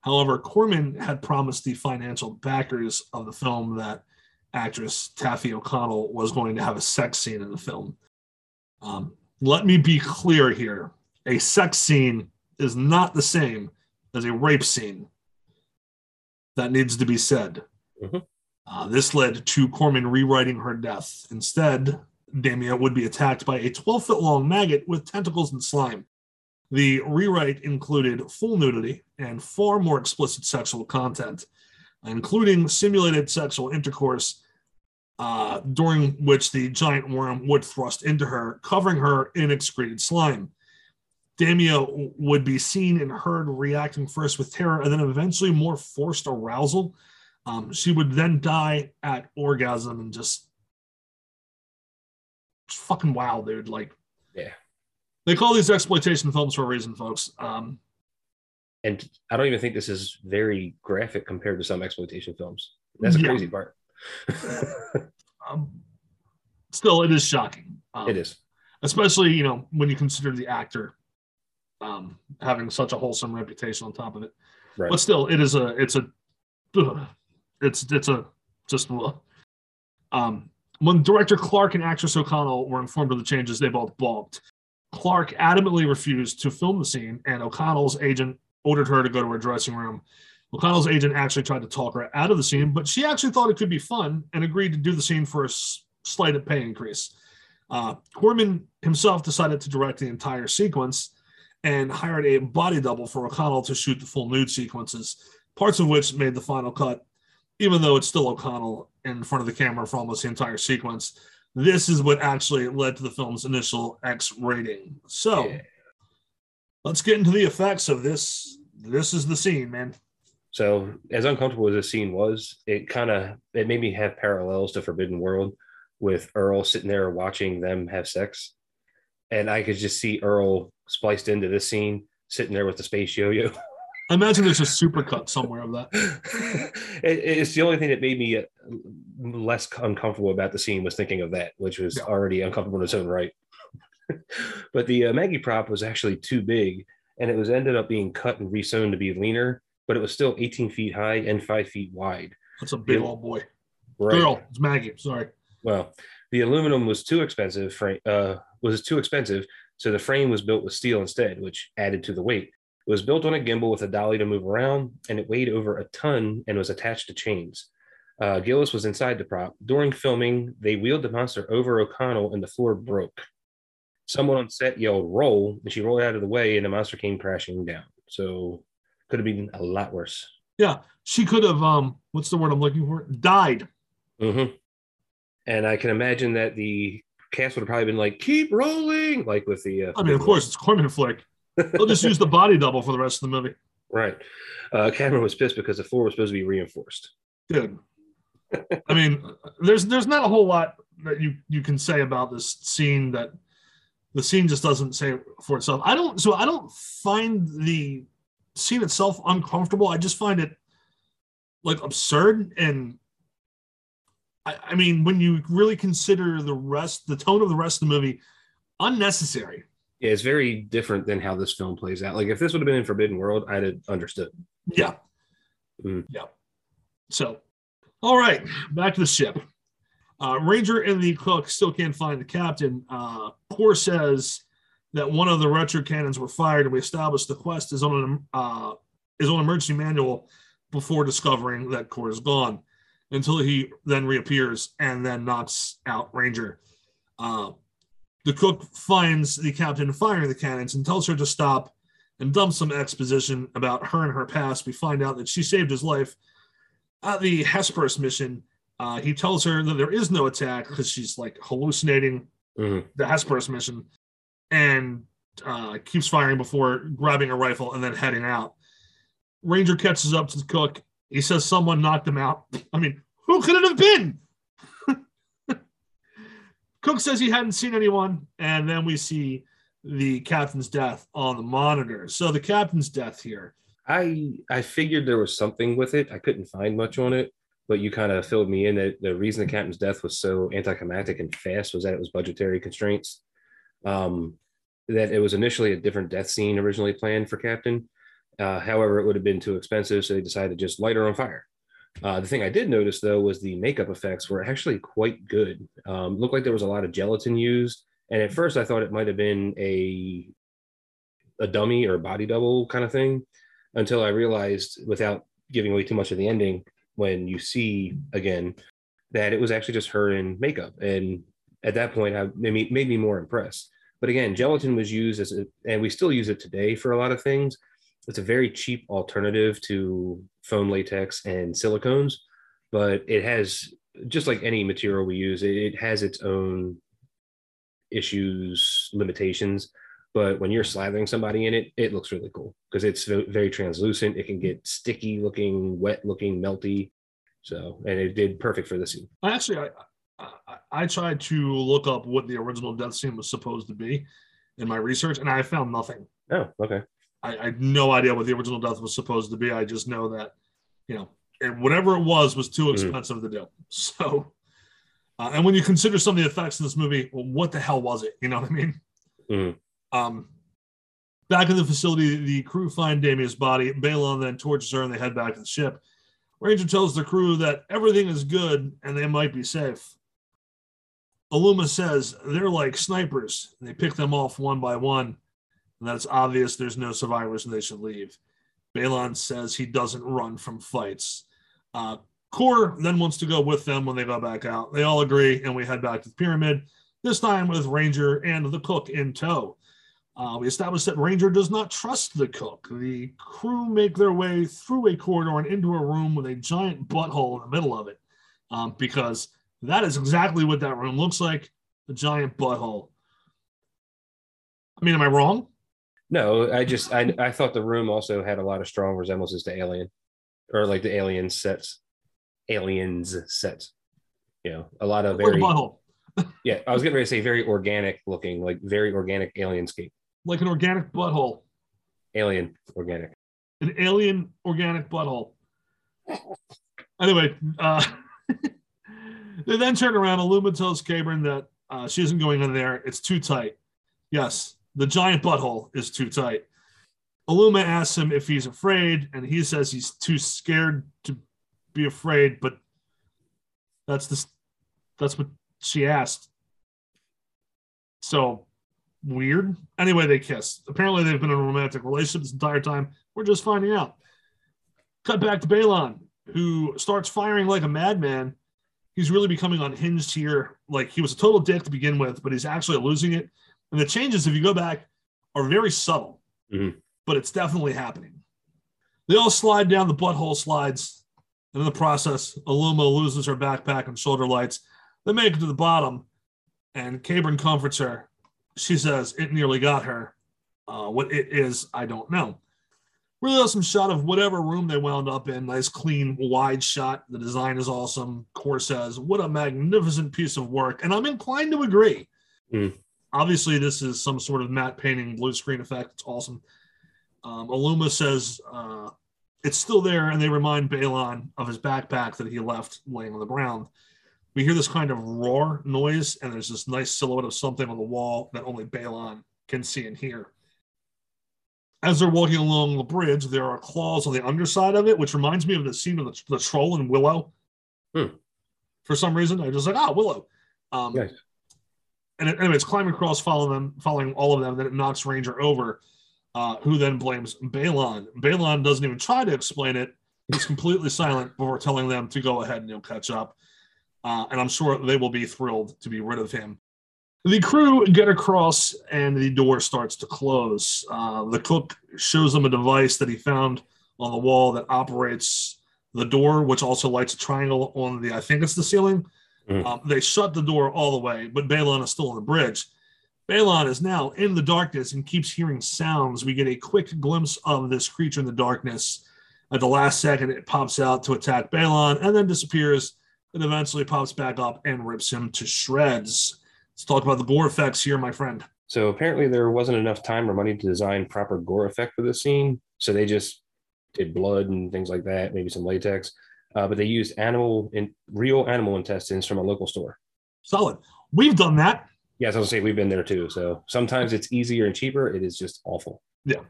However, Corman had promised the financial backers of the film that actress Taaffe O'Connell was going to have a sex scene in the film. Um, let me be clear here a sex scene is not the same as a rape scene. That needs to be said. Mhm. Uh, this led to Corman rewriting her death. Instead, Damia would be attacked by a 12 foot long maggot with tentacles and slime. The rewrite included full nudity and far more explicit sexual content, including simulated sexual intercourse, uh, during which the giant worm would thrust into her, covering her in excreted slime. Damia would be seen and heard reacting first with terror and then eventually more forced arousal. Um, she would then die at orgasm and just fucking wow, dude. Like, Yeah. They call these exploitation films for a reason, folks. Um, And I don't even think this is very graphic compared to some exploitation films. That's the Yeah. crazy part. um, still, it is shocking. Um, it is. especially you know when you consider the actor um, having such a wholesome reputation on top of it. Right. But still, it is a it's a it's it's a just um when director Clark and actress O'Connell were informed of the changes, they both balked. Clark adamantly refused to film the scene, and O'Connell's agent ordered her to go to her dressing room. O'Connell's agent actually tried to talk her out of the scene, but she actually thought it could be fun and agreed to do the scene for a slight pay increase. Uh, Corman himself decided to direct the entire sequence and hired a body double for O'Connell to shoot the full nude sequences, parts of which made the final cut, even though it's still O'Connell in front of the camera for almost the entire sequence. This is what actually led to the film's initial X rating. So Yeah. let's get into the effects of this. This is the scene, man. So as uncomfortable as this scene was, it kind of it made me have parallels to Forbidden World with Earl sitting there watching them have sex. And I could just see Earl spliced into this scene, sitting there with the space yo-yo. I imagine there's a supercut somewhere of that. it, it's the only thing that made me uh, less uncomfortable about the scene was thinking of that, which was Yeah. already uncomfortable in its own right. but the uh, Maggie prop was actually too big, and it was ended up being cut and resewn to be leaner, but it was still 18 feet high and five feet wide. That's a big Yeah. old boy. Right. Girl, it's Maggie. Sorry. Well, the aluminum was too expensive. Frame uh, was too expensive, so the frame was built with steel instead, which added to the weight. It was built on a gimbal with a dolly to move around, and it weighed over a ton and was attached to chains. Uh, Gillis was inside the prop. During filming, they wheeled the monster over O'Connell, and the floor broke. Someone on set yelled "roll," and she rolled out of the way, and the monster came crashing down. So, could have been a lot worse. Yeah, she could have. Um, what's the word I'm looking for? Died. hmm And I can imagine that the cast would have probably been like, "Keep rolling," like with the. Uh, I mean, of course, it's Corman flick. They'll just use the body double for the rest of the movie, right. Uh, Cameron was pissed because the floor was supposed to be reinforced. dude. I mean, there's there's not a whole lot that you you can say about this scene that the scene just doesn't say for itself. I don't. So I don't find the scene itself uncomfortable. I just find it like absurd and. I, I mean, when you really consider the rest, the tone of the rest of the movie, unnecessary. Yeah, it's very different than how this film plays out. Like if this would have been in Forbidden World, I'd have understood. Yeah. Mm. Yeah. So, all right, back to the ship. Uh, Ranger and the cook still can't find the captain. Uh, Core says that one of the retro cannons were fired, and we established the quest is on an uh, is on emergency manual before discovering that Core is gone. Until he then reappears and then knocks out Ranger. Uh, the cook finds the captain firing the cannons and tells her to stop and dumps some exposition about her and her past. We find out that she saved his life at the Hesperus mission. Uh, he tells her that there is no attack because she's like hallucinating Mhm. the Hesperus mission and uh, keeps firing before grabbing a rifle and then heading out. Ranger catches up to the cook. He says someone knocked him out. I mean, who could it have been? Cook says he hadn't seen anyone, and then we see the captain's death on the monitor. So the captain's death here. I I figured there was something with it. I couldn't find much on it, but you kind of filled me in that the reason the captain's death was so anticlimactic and fast was that it was budgetary constraints. Um, that it was initially a different death scene originally planned for Captain. Uh, however, it would have been too expensive, so they decided to just light her on fire. Uh, the thing I did notice though was the makeup effects were actually quite good. Um, looked like there was a lot of gelatin used, and at first I thought it might have been a a dummy or body double kind of thing until I realized, without giving away too much of the ending, when you see again that it was actually just her in makeup, and at that point, I, made made me more impressed. But again, gelatin was used as, a, and we still use it today for a lot of things. It's a very cheap alternative to foam latex and silicones, but it has just like any material we use, it, has its own issues, limitations. But when you're slathering somebody in it, it looks really cool because it's very translucent. It can get sticky looking, wet looking, melty. So, and it did perfect for the scene. I actually, I, I, I tried to look up what the original death scene was supposed to be in my research, and I found nothing. Oh, okay. I, I had no idea what the original death was supposed to be. I just know that, you know, it, whatever it was was too Mhm. expensive to do. So, uh, and when you consider some of the effects in this movie, well, what the hell was it? You know what I mean? Mhm. Um, back in the facility, the crew find Damia's body. Balon then tortures her, and they head back to the ship. Ranger tells the crew that everything is good and they might be safe. Aluma says they're like snipers. They pick them off one by one, and that it's obvious there's no survivors and they should leave. Balon says he doesn't run from fights. Uh, Core then wants to go with them when they go back out. They all agree, and we head back to the pyramid, this time with Ranger and the cook in tow. Uh, we establish that Ranger does not trust the cook. The crew make their way through a corridor and into a room with a giant butthole in the middle of it, um, because that is exactly what that room looks like a giant butthole. I mean, am I wrong? No, I just I I thought the room also had a lot of strong resemblances to Alien, or like the Alien sets, Aliens sets. You know, a lot of very butthole, yeah. I was getting ready to say very organic looking, like very organic alienscape, like an organic butthole, alien organic. an alien organic butthole. Anyway, uh, they then turn around. Aluma tells Cabren that uh, she isn't going in there. It's too tight. Yes, the giant butthole is too tight. Aluma asks him if he's afraid, and he says he's too scared to be afraid. But that's the that's what she asked. So weird. Anyway, they kiss. Apparently, they've been in a romantic relationship this entire time. We're just finding out. Cut back to Balon, who starts firing like a madman. He's really becoming unhinged here. Like he was a total dick to begin with, but he's actually losing it. And the changes, if you go back, are very subtle, Mhm. but it's definitely happening. They all slide down the butthole slides. And in the process, Aluma loses her backpack and shoulder lights. They make it to the bottom, and Cabren comforts her. She says it nearly got her. Uh, what it is, I don't know. Really awesome shot of whatever room they wound up in. Nice, clean, wide shot. The design is awesome. Core says, What a magnificent piece of work. And I'm inclined to agree. Mm. Obviously, this is some sort of matte painting, blue screen effect. It's awesome. Um, Aluma says uh, it's still there, and they remind Balon of his backpack that he left laying on the ground. We hear this kind of roar noise, and there's this nice silhouette of something on the wall that only Balon can see and hear. As they're walking along the bridge, there are claws on the underside of it, which reminds me of the scene of the, the troll in Willow. Hmm. For some reason, I just like, ah, Willow. Um, Nice. And it, anyway, it's climbing across, following them, following all of them. Then it knocks Ranger over, uh, who then blames Balon. Balon doesn't even try to explain it. He's completely silent before telling them to go ahead and he'll catch up. Uh, and I'm sure they will be thrilled to be rid of him. The crew get across and the door starts to close. Uh, the cook shows them a device that he found on the wall that operates the door, which also lights a triangle on the, I think it's the ceiling. Mhm. Um, they shut the door all the way, but Balon is still on the bridge. Balon is now in the darkness and keeps hearing sounds. We get a quick glimpse of this creature in the darkness. At the last second, it pops out to attack Balon and then disappears. It eventually pops back up and rips him to shreds. Let's talk about the gore effects here, my friend. So apparently there wasn't enough time or money to design proper gore effect for this scene. So they just did blood and things like that, maybe some latex. Uh, but they used animal in real animal intestines from a local store. Solid. We've done that. Yes, I was say we've been there too. So sometimes it's easier and cheaper. It is just awful. Yeah.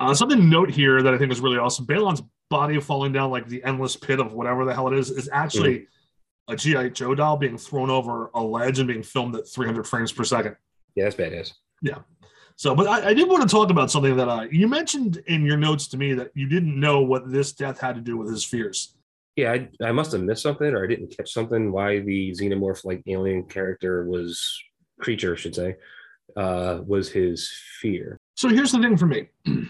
Uh, something to note here that I think is really awesome. Balon's body falling down like the endless pit of whatever the hell it is is actually a GI Joe doll being thrown over a ledge and being filmed at 300 frames per second. Yeah, that's badass. Yeah. So, but I, I did want to talk about something that uh, you mentioned in your notes to me that you didn't know what this death had to do with his fears. Yeah, I, I must have missed something or I didn't catch something why the xenomorph like alien character was creature, I should say, uh, was his fear. So here's the thing for me.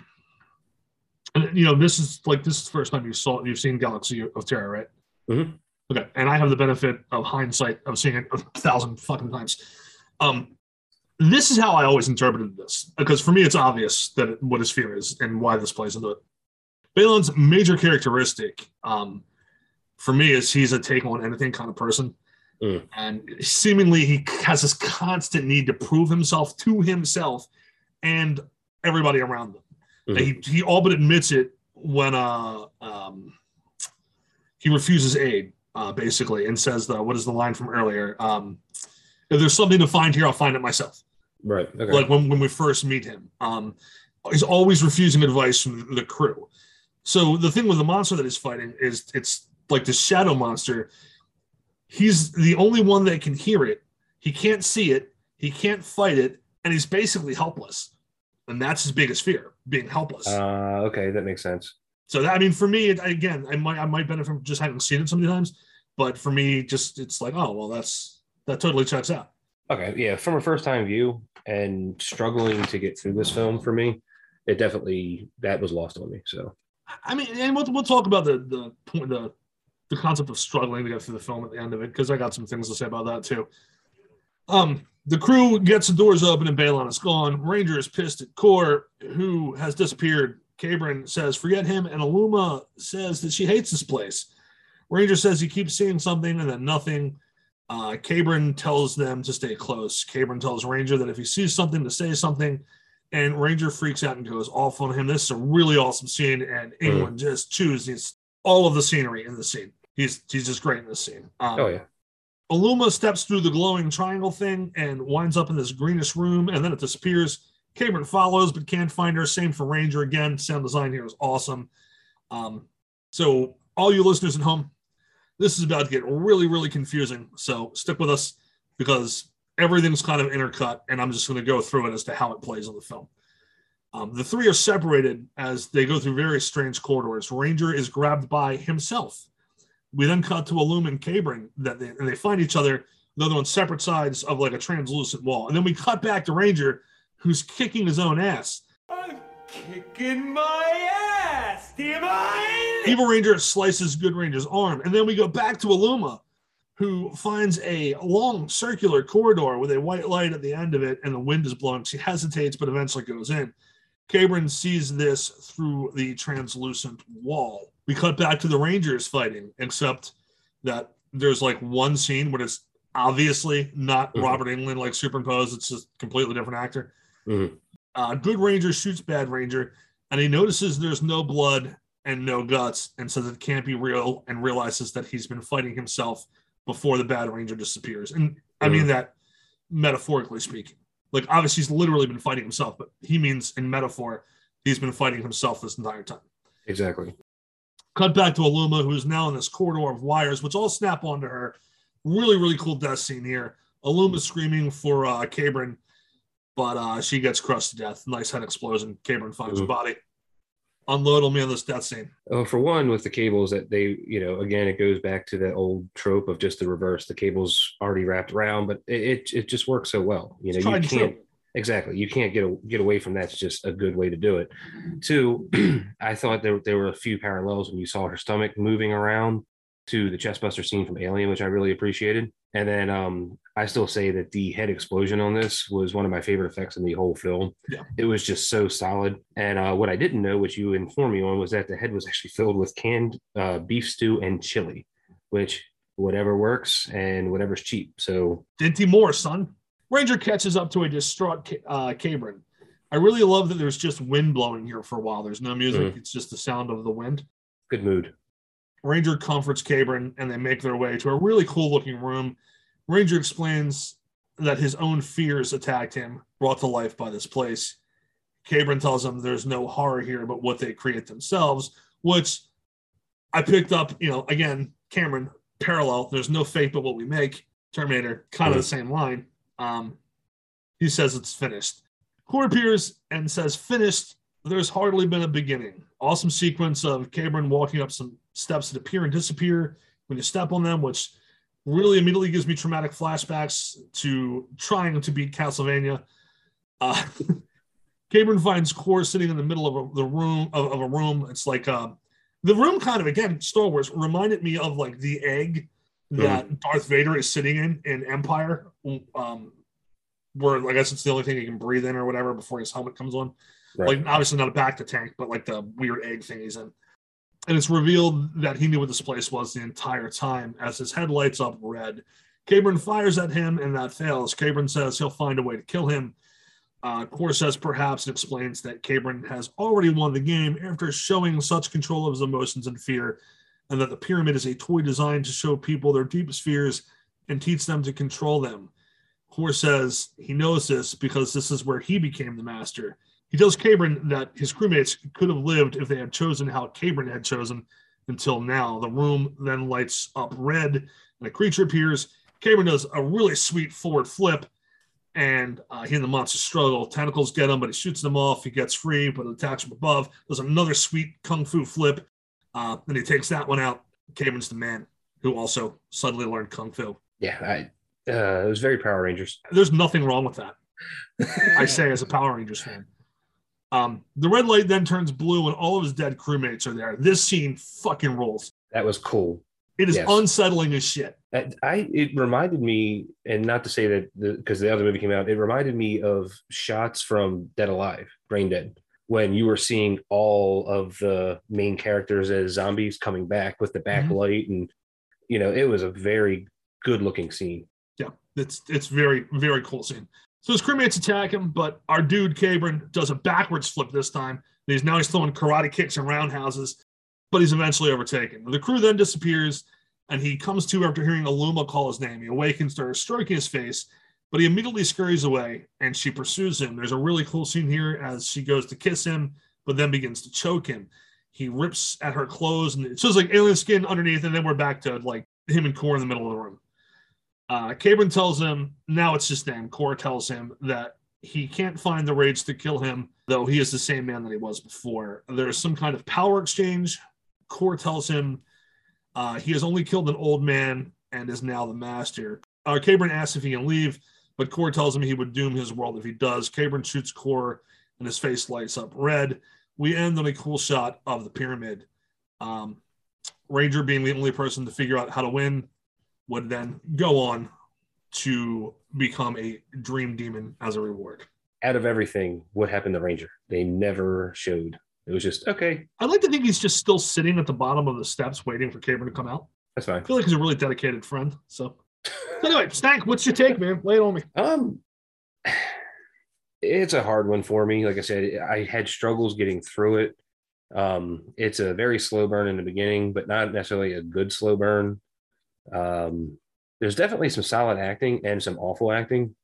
You know, this is like this is the first time you saw you've seen Galaxy of Terror, right? Mhm. Okay, and I have the benefit of hindsight of seeing it a thousand fucking times. Um, this is how I always interpreted this because for me it's obvious that it, what his fear is and why this plays into it. Balon's major characteristic, um, for me, is he's a take on anything kind of person, Mm. and seemingly he has this constant need to prove himself to himself and everybody around them. Mhm. He he all but admits it when uh um he refuses aid uh basically and says the what is the line from earlier um if there's something to find here I'll find it myself Right. Okay. like when, when we first meet him um he's always refusing advice from the crew so the thing with the monster that he's fighting is it's like the shadow monster he's the only one that can hear it he can't see it he can't fight it and he's basically helpless and that's his biggest fear, being helpless. Uh, okay, that makes sense. So that, I mean, for me, it, again, I might I might benefit from just having seen it so many times, but for me, just it's like, oh well, that's that totally checks out. Okay, yeah, from a first time view and struggling to get through this film for me, it definitely that was lost on me. So I mean, and we'll, we'll talk about the the point the the concept of struggling to get through the film at the end of it because I got some things to say about that too. Um, the crew gets the doors open and Balon is gone. Ranger is pissed at Core, who has disappeared. Cabren says, "Forget him," and Aluma says that she hates this place. Ranger says he keeps seeing something and then nothing. Uh, Cabren tells them to stay close. Cabren tells Ranger that if he sees something, to say something. And Ranger freaks out and goes off on him. This is a really awesome scene, and Englund just chooses all of the scenery in the scene. He's he's just great in this scene. Um, oh yeah, Aluma steps through the glowing triangle thing and winds up in this greenish room, and then it disappears. Cabren follows but can't find her. Same for Ranger again. Sound design here is awesome. Um, so, all you listeners at home, this is about to get really, really confusing. So, stick with us because everything's kind of intercut, and I'm just going to go through it as to how it plays on the film. Um, the three are separated as they go through various strange corridors. Ranger is grabbed by himself. We then cut to Aluma and Cabren that they, and they find each other. Though they're on separate sides of like a translucent wall, and then we cut back to Ranger, who's kicking his own ass. I'm kicking my ass, damn I! Evil Ranger slices Good Ranger's arm, and then we go back to Aluma, who finds a long circular corridor with a white light at the end of it, and the wind is blowing. She hesitates, but eventually goes in. Cabren sees this through the translucent wall. We cut back to the Rangers fighting, except that there's like one scene where it's obviously not Mhm. Robert Englund like superimposed. It's just a completely different actor. Mhm. Uh, Good Ranger shoots Bad Ranger, and he notices there's no blood and no guts, and says it can't be real, and realizes that he's been fighting himself before the Bad Ranger disappears. And I mean that metaphorically speaking. Like obviously he's literally been fighting himself, but he means in metaphor, he's been fighting himself this entire time. exactly. Cut back to Aluma, who is now in this corridor of wires, which all snap onto her. Really, really cool death scene here. Aluma's screaming for uh Cabren, but uh she gets crushed to death. Nice head explosion. Cabren finds her body. Unload on me on this death scene. Oh, for one, with the cables that they, you know, again, it goes back to that old trope of just the reverse. The cable's already wrapped around, but it it, it just works so well. You know, you can't true. Exactly you can't get a, get away from that. It's just a good way to do it. Two, I thought there there were a few parallels when you saw her stomach moving around to the chestbuster scene from Alien, which I really appreciated. And then um, I still say that the head explosion on this was one of my favorite effects in the whole film. Yeah. It was just so solid. And uh, what I didn't know, which you informed me on, was that the head was actually filled with canned uh, beef stew and chili, which whatever works and whatever's cheap. So Dinty Moore, son. Ranger catches up to a distraught uh, Cabren. I really love that there's just wind blowing here for a while. There's no music, it's just the sound of the wind. good mood. Ranger comforts Cabren and they make their way to a really cool looking room. Ranger explains that his own fears attacked him, brought to life by this place. Cabren tells him there's no horror here but what they create themselves, which I picked up, you know, again, Cameron, parallel. There's no fate but what we make. Terminator, kind of the same line. Um, he says it's finished. Core appears and says, finished. There's hardly been a beginning. Awesome sequence of Cabren walking up some steps that appear and disappear when you step on them, which really immediately gives me traumatic flashbacks to trying to beat Castlevania. Uh, Cabren finds Core sitting in the middle of a, the room of, of a room. It's like um, the room kind of again Star Wars reminded me of like the egg that Darth Vader is sitting in in Empire, um, where I guess it's the only thing he can breathe in or whatever before his helmet comes on. Right. Like obviously not a bacta tank, but like the weird egg thing he's in. And it's revealed that he knew what this place was the entire time as his head lights up red. Cabren fires at him and that fails. Cabren says he'll find a way to kill him. Uh, Core says perhaps and explains that Cabren has already won the game after showing such control of his emotions and fear, and that the pyramid is a toy designed to show people their deepest fears and teach them to control them. Core says he knows this because this is where he became the master. He tells Cabren that his crewmates could have lived if they had chosen how Cabren had chosen until now. The room then lights up red and a creature appears. Cabren does a really sweet forward flip and uh, he and the monster struggle. Tentacles get him, but he shoots them off. He gets free, but attacks from above. Does another sweet kung fu flip. Uh, then he takes that one out. Cabren's the man who also suddenly learned kung fu. Yeah, I, uh, it was very Power Rangers. There's nothing wrong with that. I say as a Power Rangers fan. Um, the red light then turns blue, and all of his dead crewmates are there. This scene fucking rolls. That was cool. It is Yes. unsettling as shit. I, I it reminded me, and not to say that because the, other movie came out, it reminded me of shots from Dead Alive, Brain Dead, when you were seeing all of the main characters as zombies coming back with the backlight, mm-hmm. and you know it was a very good looking scene. Yeah, it's it's very very cool scene. So his crewmates attack him, but our dude Cabren does a backwards flip this time. He's now he's throwing karate kicks and roundhouses, but he's eventually overtaken. The crew then disappears, and he comes to after hearing Aluma call his name. He awakens, starts stroking his face, but he immediately scurries away, and she pursues him. There's a really cool scene here as she goes to kiss him, but then begins to choke him. He rips at her clothes, and it shows like alien skin underneath, and then we're back to like him and Kore in the middle of the room. Uh, Cabren tells him now it's just them. Kore tells him that he can't find the rage to kill him, though he is the same man that he was before. There's some kind of power exchange. Kore tells him uh, he has only killed an old man and is now the master. Uh, Cabren asks if he can leave, but Kore tells him he would doom his world if he does. Cabren shoots Kore, and his face lights up red. We end on a cool shot of the pyramid. Um, Ranger, being the only person to figure out how to win, would then go on to become a dream demon as a reward. Out of everything, what happened to Ranger? They never showed. It was just okay. I'd like to think he's just still sitting at the bottom of the steps waiting for Cabren to come out. That's fine. I feel like he's a really dedicated friend. So, anyway, Stank, what's your take, man? Lay it on me. Um, it's a hard one for me. Like I said, I had struggles getting through it. Um, it's a very slow burn in the beginning, but not necessarily a good slow burn. Um, there's definitely some solid acting and some awful acting.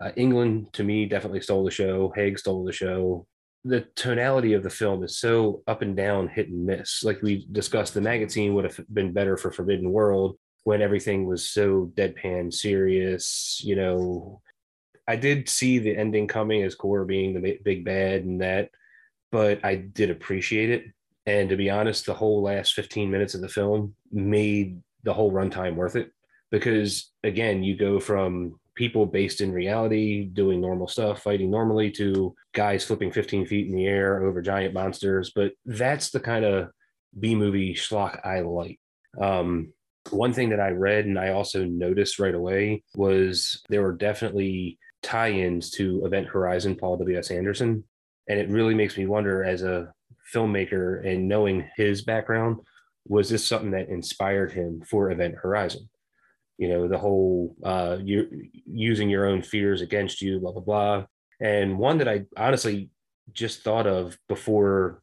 Uh, Englund, to me, definitely stole the show. Haig stole the show. The tonality of the film is so up and down, hit and miss. Like we discussed, the magazine would have been better for Forbidden World when everything was so deadpan serious. You know, I did see the ending coming as Kore being the big bad and that, but I did appreciate it. And to be honest, the whole last 15 minutes of the film made the whole runtime worth it because, again, you go from people based in reality doing normal stuff, fighting normally, to guys flipping 15 feet in the air over giant monsters. But that's the kind of B movie schlock I like. Um, one thing that I read and I also noticed right away was there were definitely tie-ins to Event Horizon, Paul W.S. Anderson, and it really makes me wonder as a filmmaker and knowing his background, was this something that inspired him for Event Horizon? You know, the whole uh, you using your own fears against you, blah blah blah, and one that I honestly just thought of before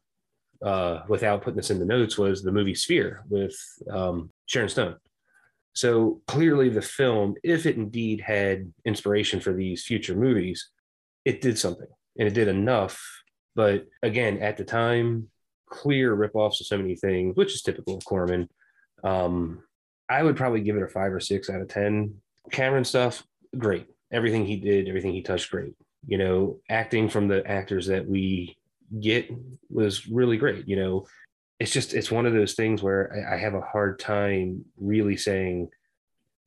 uh, without putting this in the notes was the movie Sphere with um, Sharon Stone. So clearly, the film, if it indeed had inspiration for these future movies, it did something and it did enough. But again, at the time, clear ripoffs of so many things, which is typical of Corman. Um, I would probably give it a five or six out of 10. Cameron stuff, great. Everything he did, everything he touched, great. You know, acting from the actors that we get was really great. You know, it's just it's one of those things where I, I have a hard time really saying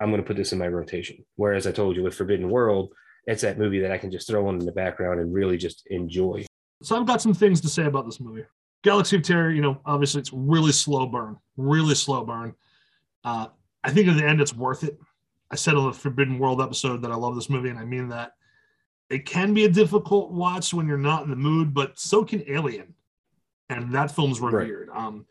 I'm going to put this in my rotation. Whereas I told you with Forbidden World, it's that movie that I can just throw on in the background and really just enjoy. So I've got some things to say about this movie. Galaxy of Terror, you know, obviously it's really slow burn, really slow burn. Uh, I think at the end it's worth it. I said on the Forbidden World episode that I love this movie, and I mean that. It can be a difficult watch when you're not in the mood, but so can Alien, and that film's revered. Um,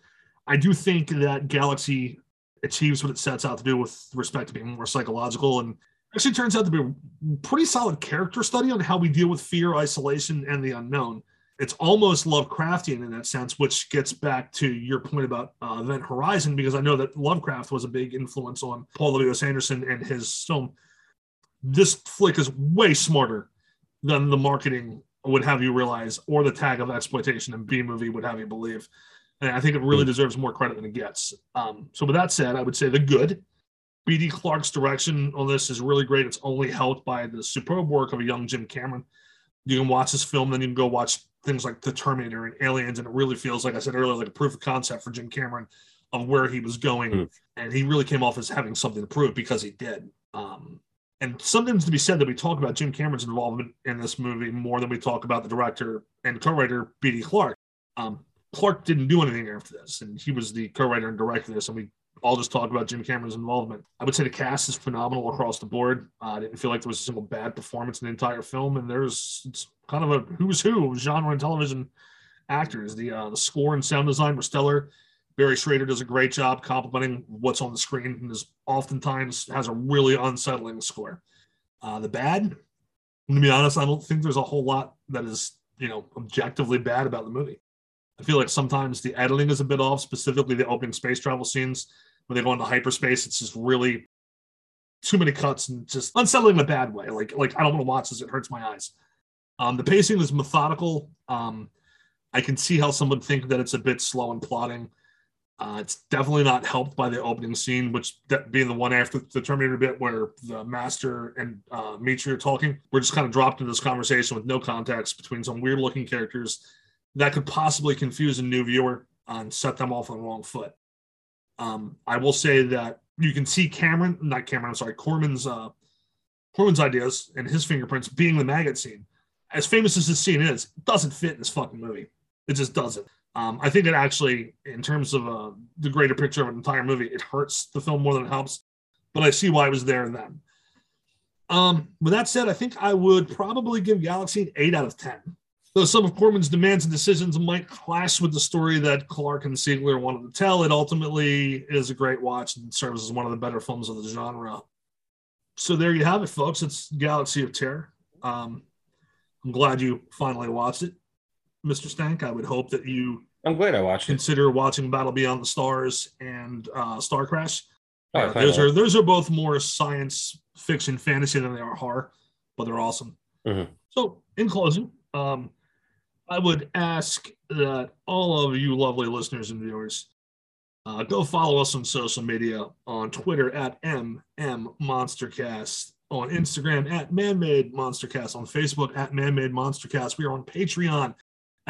I do think that Galaxy achieves what it sets out to do with respect to being more psychological, and actually turns out to be a pretty solid character study on how we deal with fear, isolation, and the unknown it's almost Lovecraftian in that sense, which gets back to your point about uh, Event Horizon, because I know that Lovecraft was a big influence on Paul W.S. Anderson and his film. This flick is way smarter than the marketing would have you realize, or the tag of exploitation and B movie would have you believe. And I think it really deserves more credit than it gets. Um, so, with that said, I would say the good BD Clark's direction on this is really great. It's only helped by the superb work of a young Jim Cameron. You can watch this film, then you can go watch things like The Terminator and Aliens, and it really feels, like I said earlier, like a proof of concept for Jim Cameron of where he was going. Mm. And he really came off as having something to prove because he did. Um, and something's to be said that we talk about Jim Cameron's involvement in this movie more than we talk about the director and co-writer B.D. Clark. Um, Clark didn't do anything after this, and he was the co-writer and director of this, and we all just talk about Jim Cameron's involvement. I would say the cast is phenomenal across the board. Uh, I didn't feel like there was a single bad performance in the entire film, and there's it's kind of a who's who genre and television actors. The uh, the score and sound design were stellar. Barry Schrader does a great job complimenting what's on the screen, and is oftentimes has a really unsettling score. Uh, the bad, gonna be honest, I don't think there's a whole lot that is you know objectively bad about the movie. I feel like sometimes the editing is a bit off, specifically the opening space travel scenes when they go into hyperspace. It's just really too many cuts and just unsettling in a bad way. Like like I don't want to watch this; it hurts my eyes. Um, the pacing is methodical. Um, I can see how someone would think that it's a bit slow and plotting. Uh, it's definitely not helped by the opening scene, which being the one after the Terminator bit where the Master and uh, Mitri are talking. We're just kind of dropped into this conversation with no context between some weird looking characters that could possibly confuse a new viewer and set them off on the wrong foot. Um, I will say that you can see Cameron, not Cameron, I'm sorry, Corman's uh, Corman's ideas and his fingerprints being the maggot scene. As famous as this scene is, it doesn't fit in this fucking movie. It just doesn't. Um, I think it actually, in terms of uh, the greater picture of an entire movie, it hurts the film more than it helps. But I see why it was there and then. Um, with that said, I think I would probably give Galaxy an eight out of ten. Though some of Corman's demands and decisions might clash with the story that Clark and Siegler wanted to tell, it ultimately is a great watch and serves as one of the better films of the genre. So there you have it, folks. It's Galaxy of Terror. Um, I'm glad you finally watched it, Mr. Stank. I would hope that you I'm glad I watched it. consider watching Battle Beyond the Stars and uh, Star Crash. Oh, Uh, those are those are both more science fiction fantasy than they are horror, but they're awesome. Mhm. So, in closing, um, I would ask that all of you lovely listeners and viewers uh, go follow us on social media on Twitter at MM MMMonstercast, on Instagram at Manmade Monstercast, on Facebook at Manmade Monstercast. We are on Patreon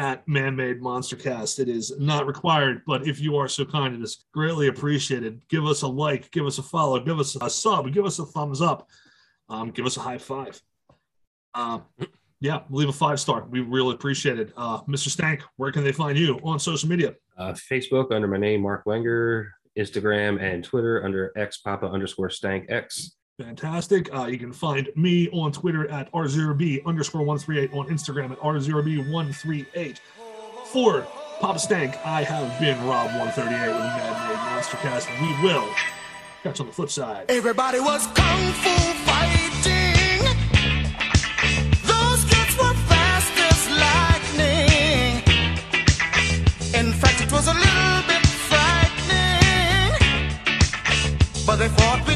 at Manmade Monstercast. It is not required, but if you are so kind, it is greatly appreciated. Give us a like, give us a follow, give us a sub, give us a thumbs up, um, give us a high five. Um, yeah, leave a five star. We really appreciate it. Uh, Mr. Stank, where can they find you on social media? Uh, Facebook under my name, Mark Wenger. Instagram and Twitter under X Papa underscore Stank X. Fantastic. Uh, you can find me on Twitter at R0B underscore 138, on Instagram at R0B138. For Papa Stank, I have been Rob138 with Manmade Monstercast, we will catch you on the flip side. Everybody was kung fu fighting. Those kids were fast as lightning. In fact, it was a little bit frightening. But they fought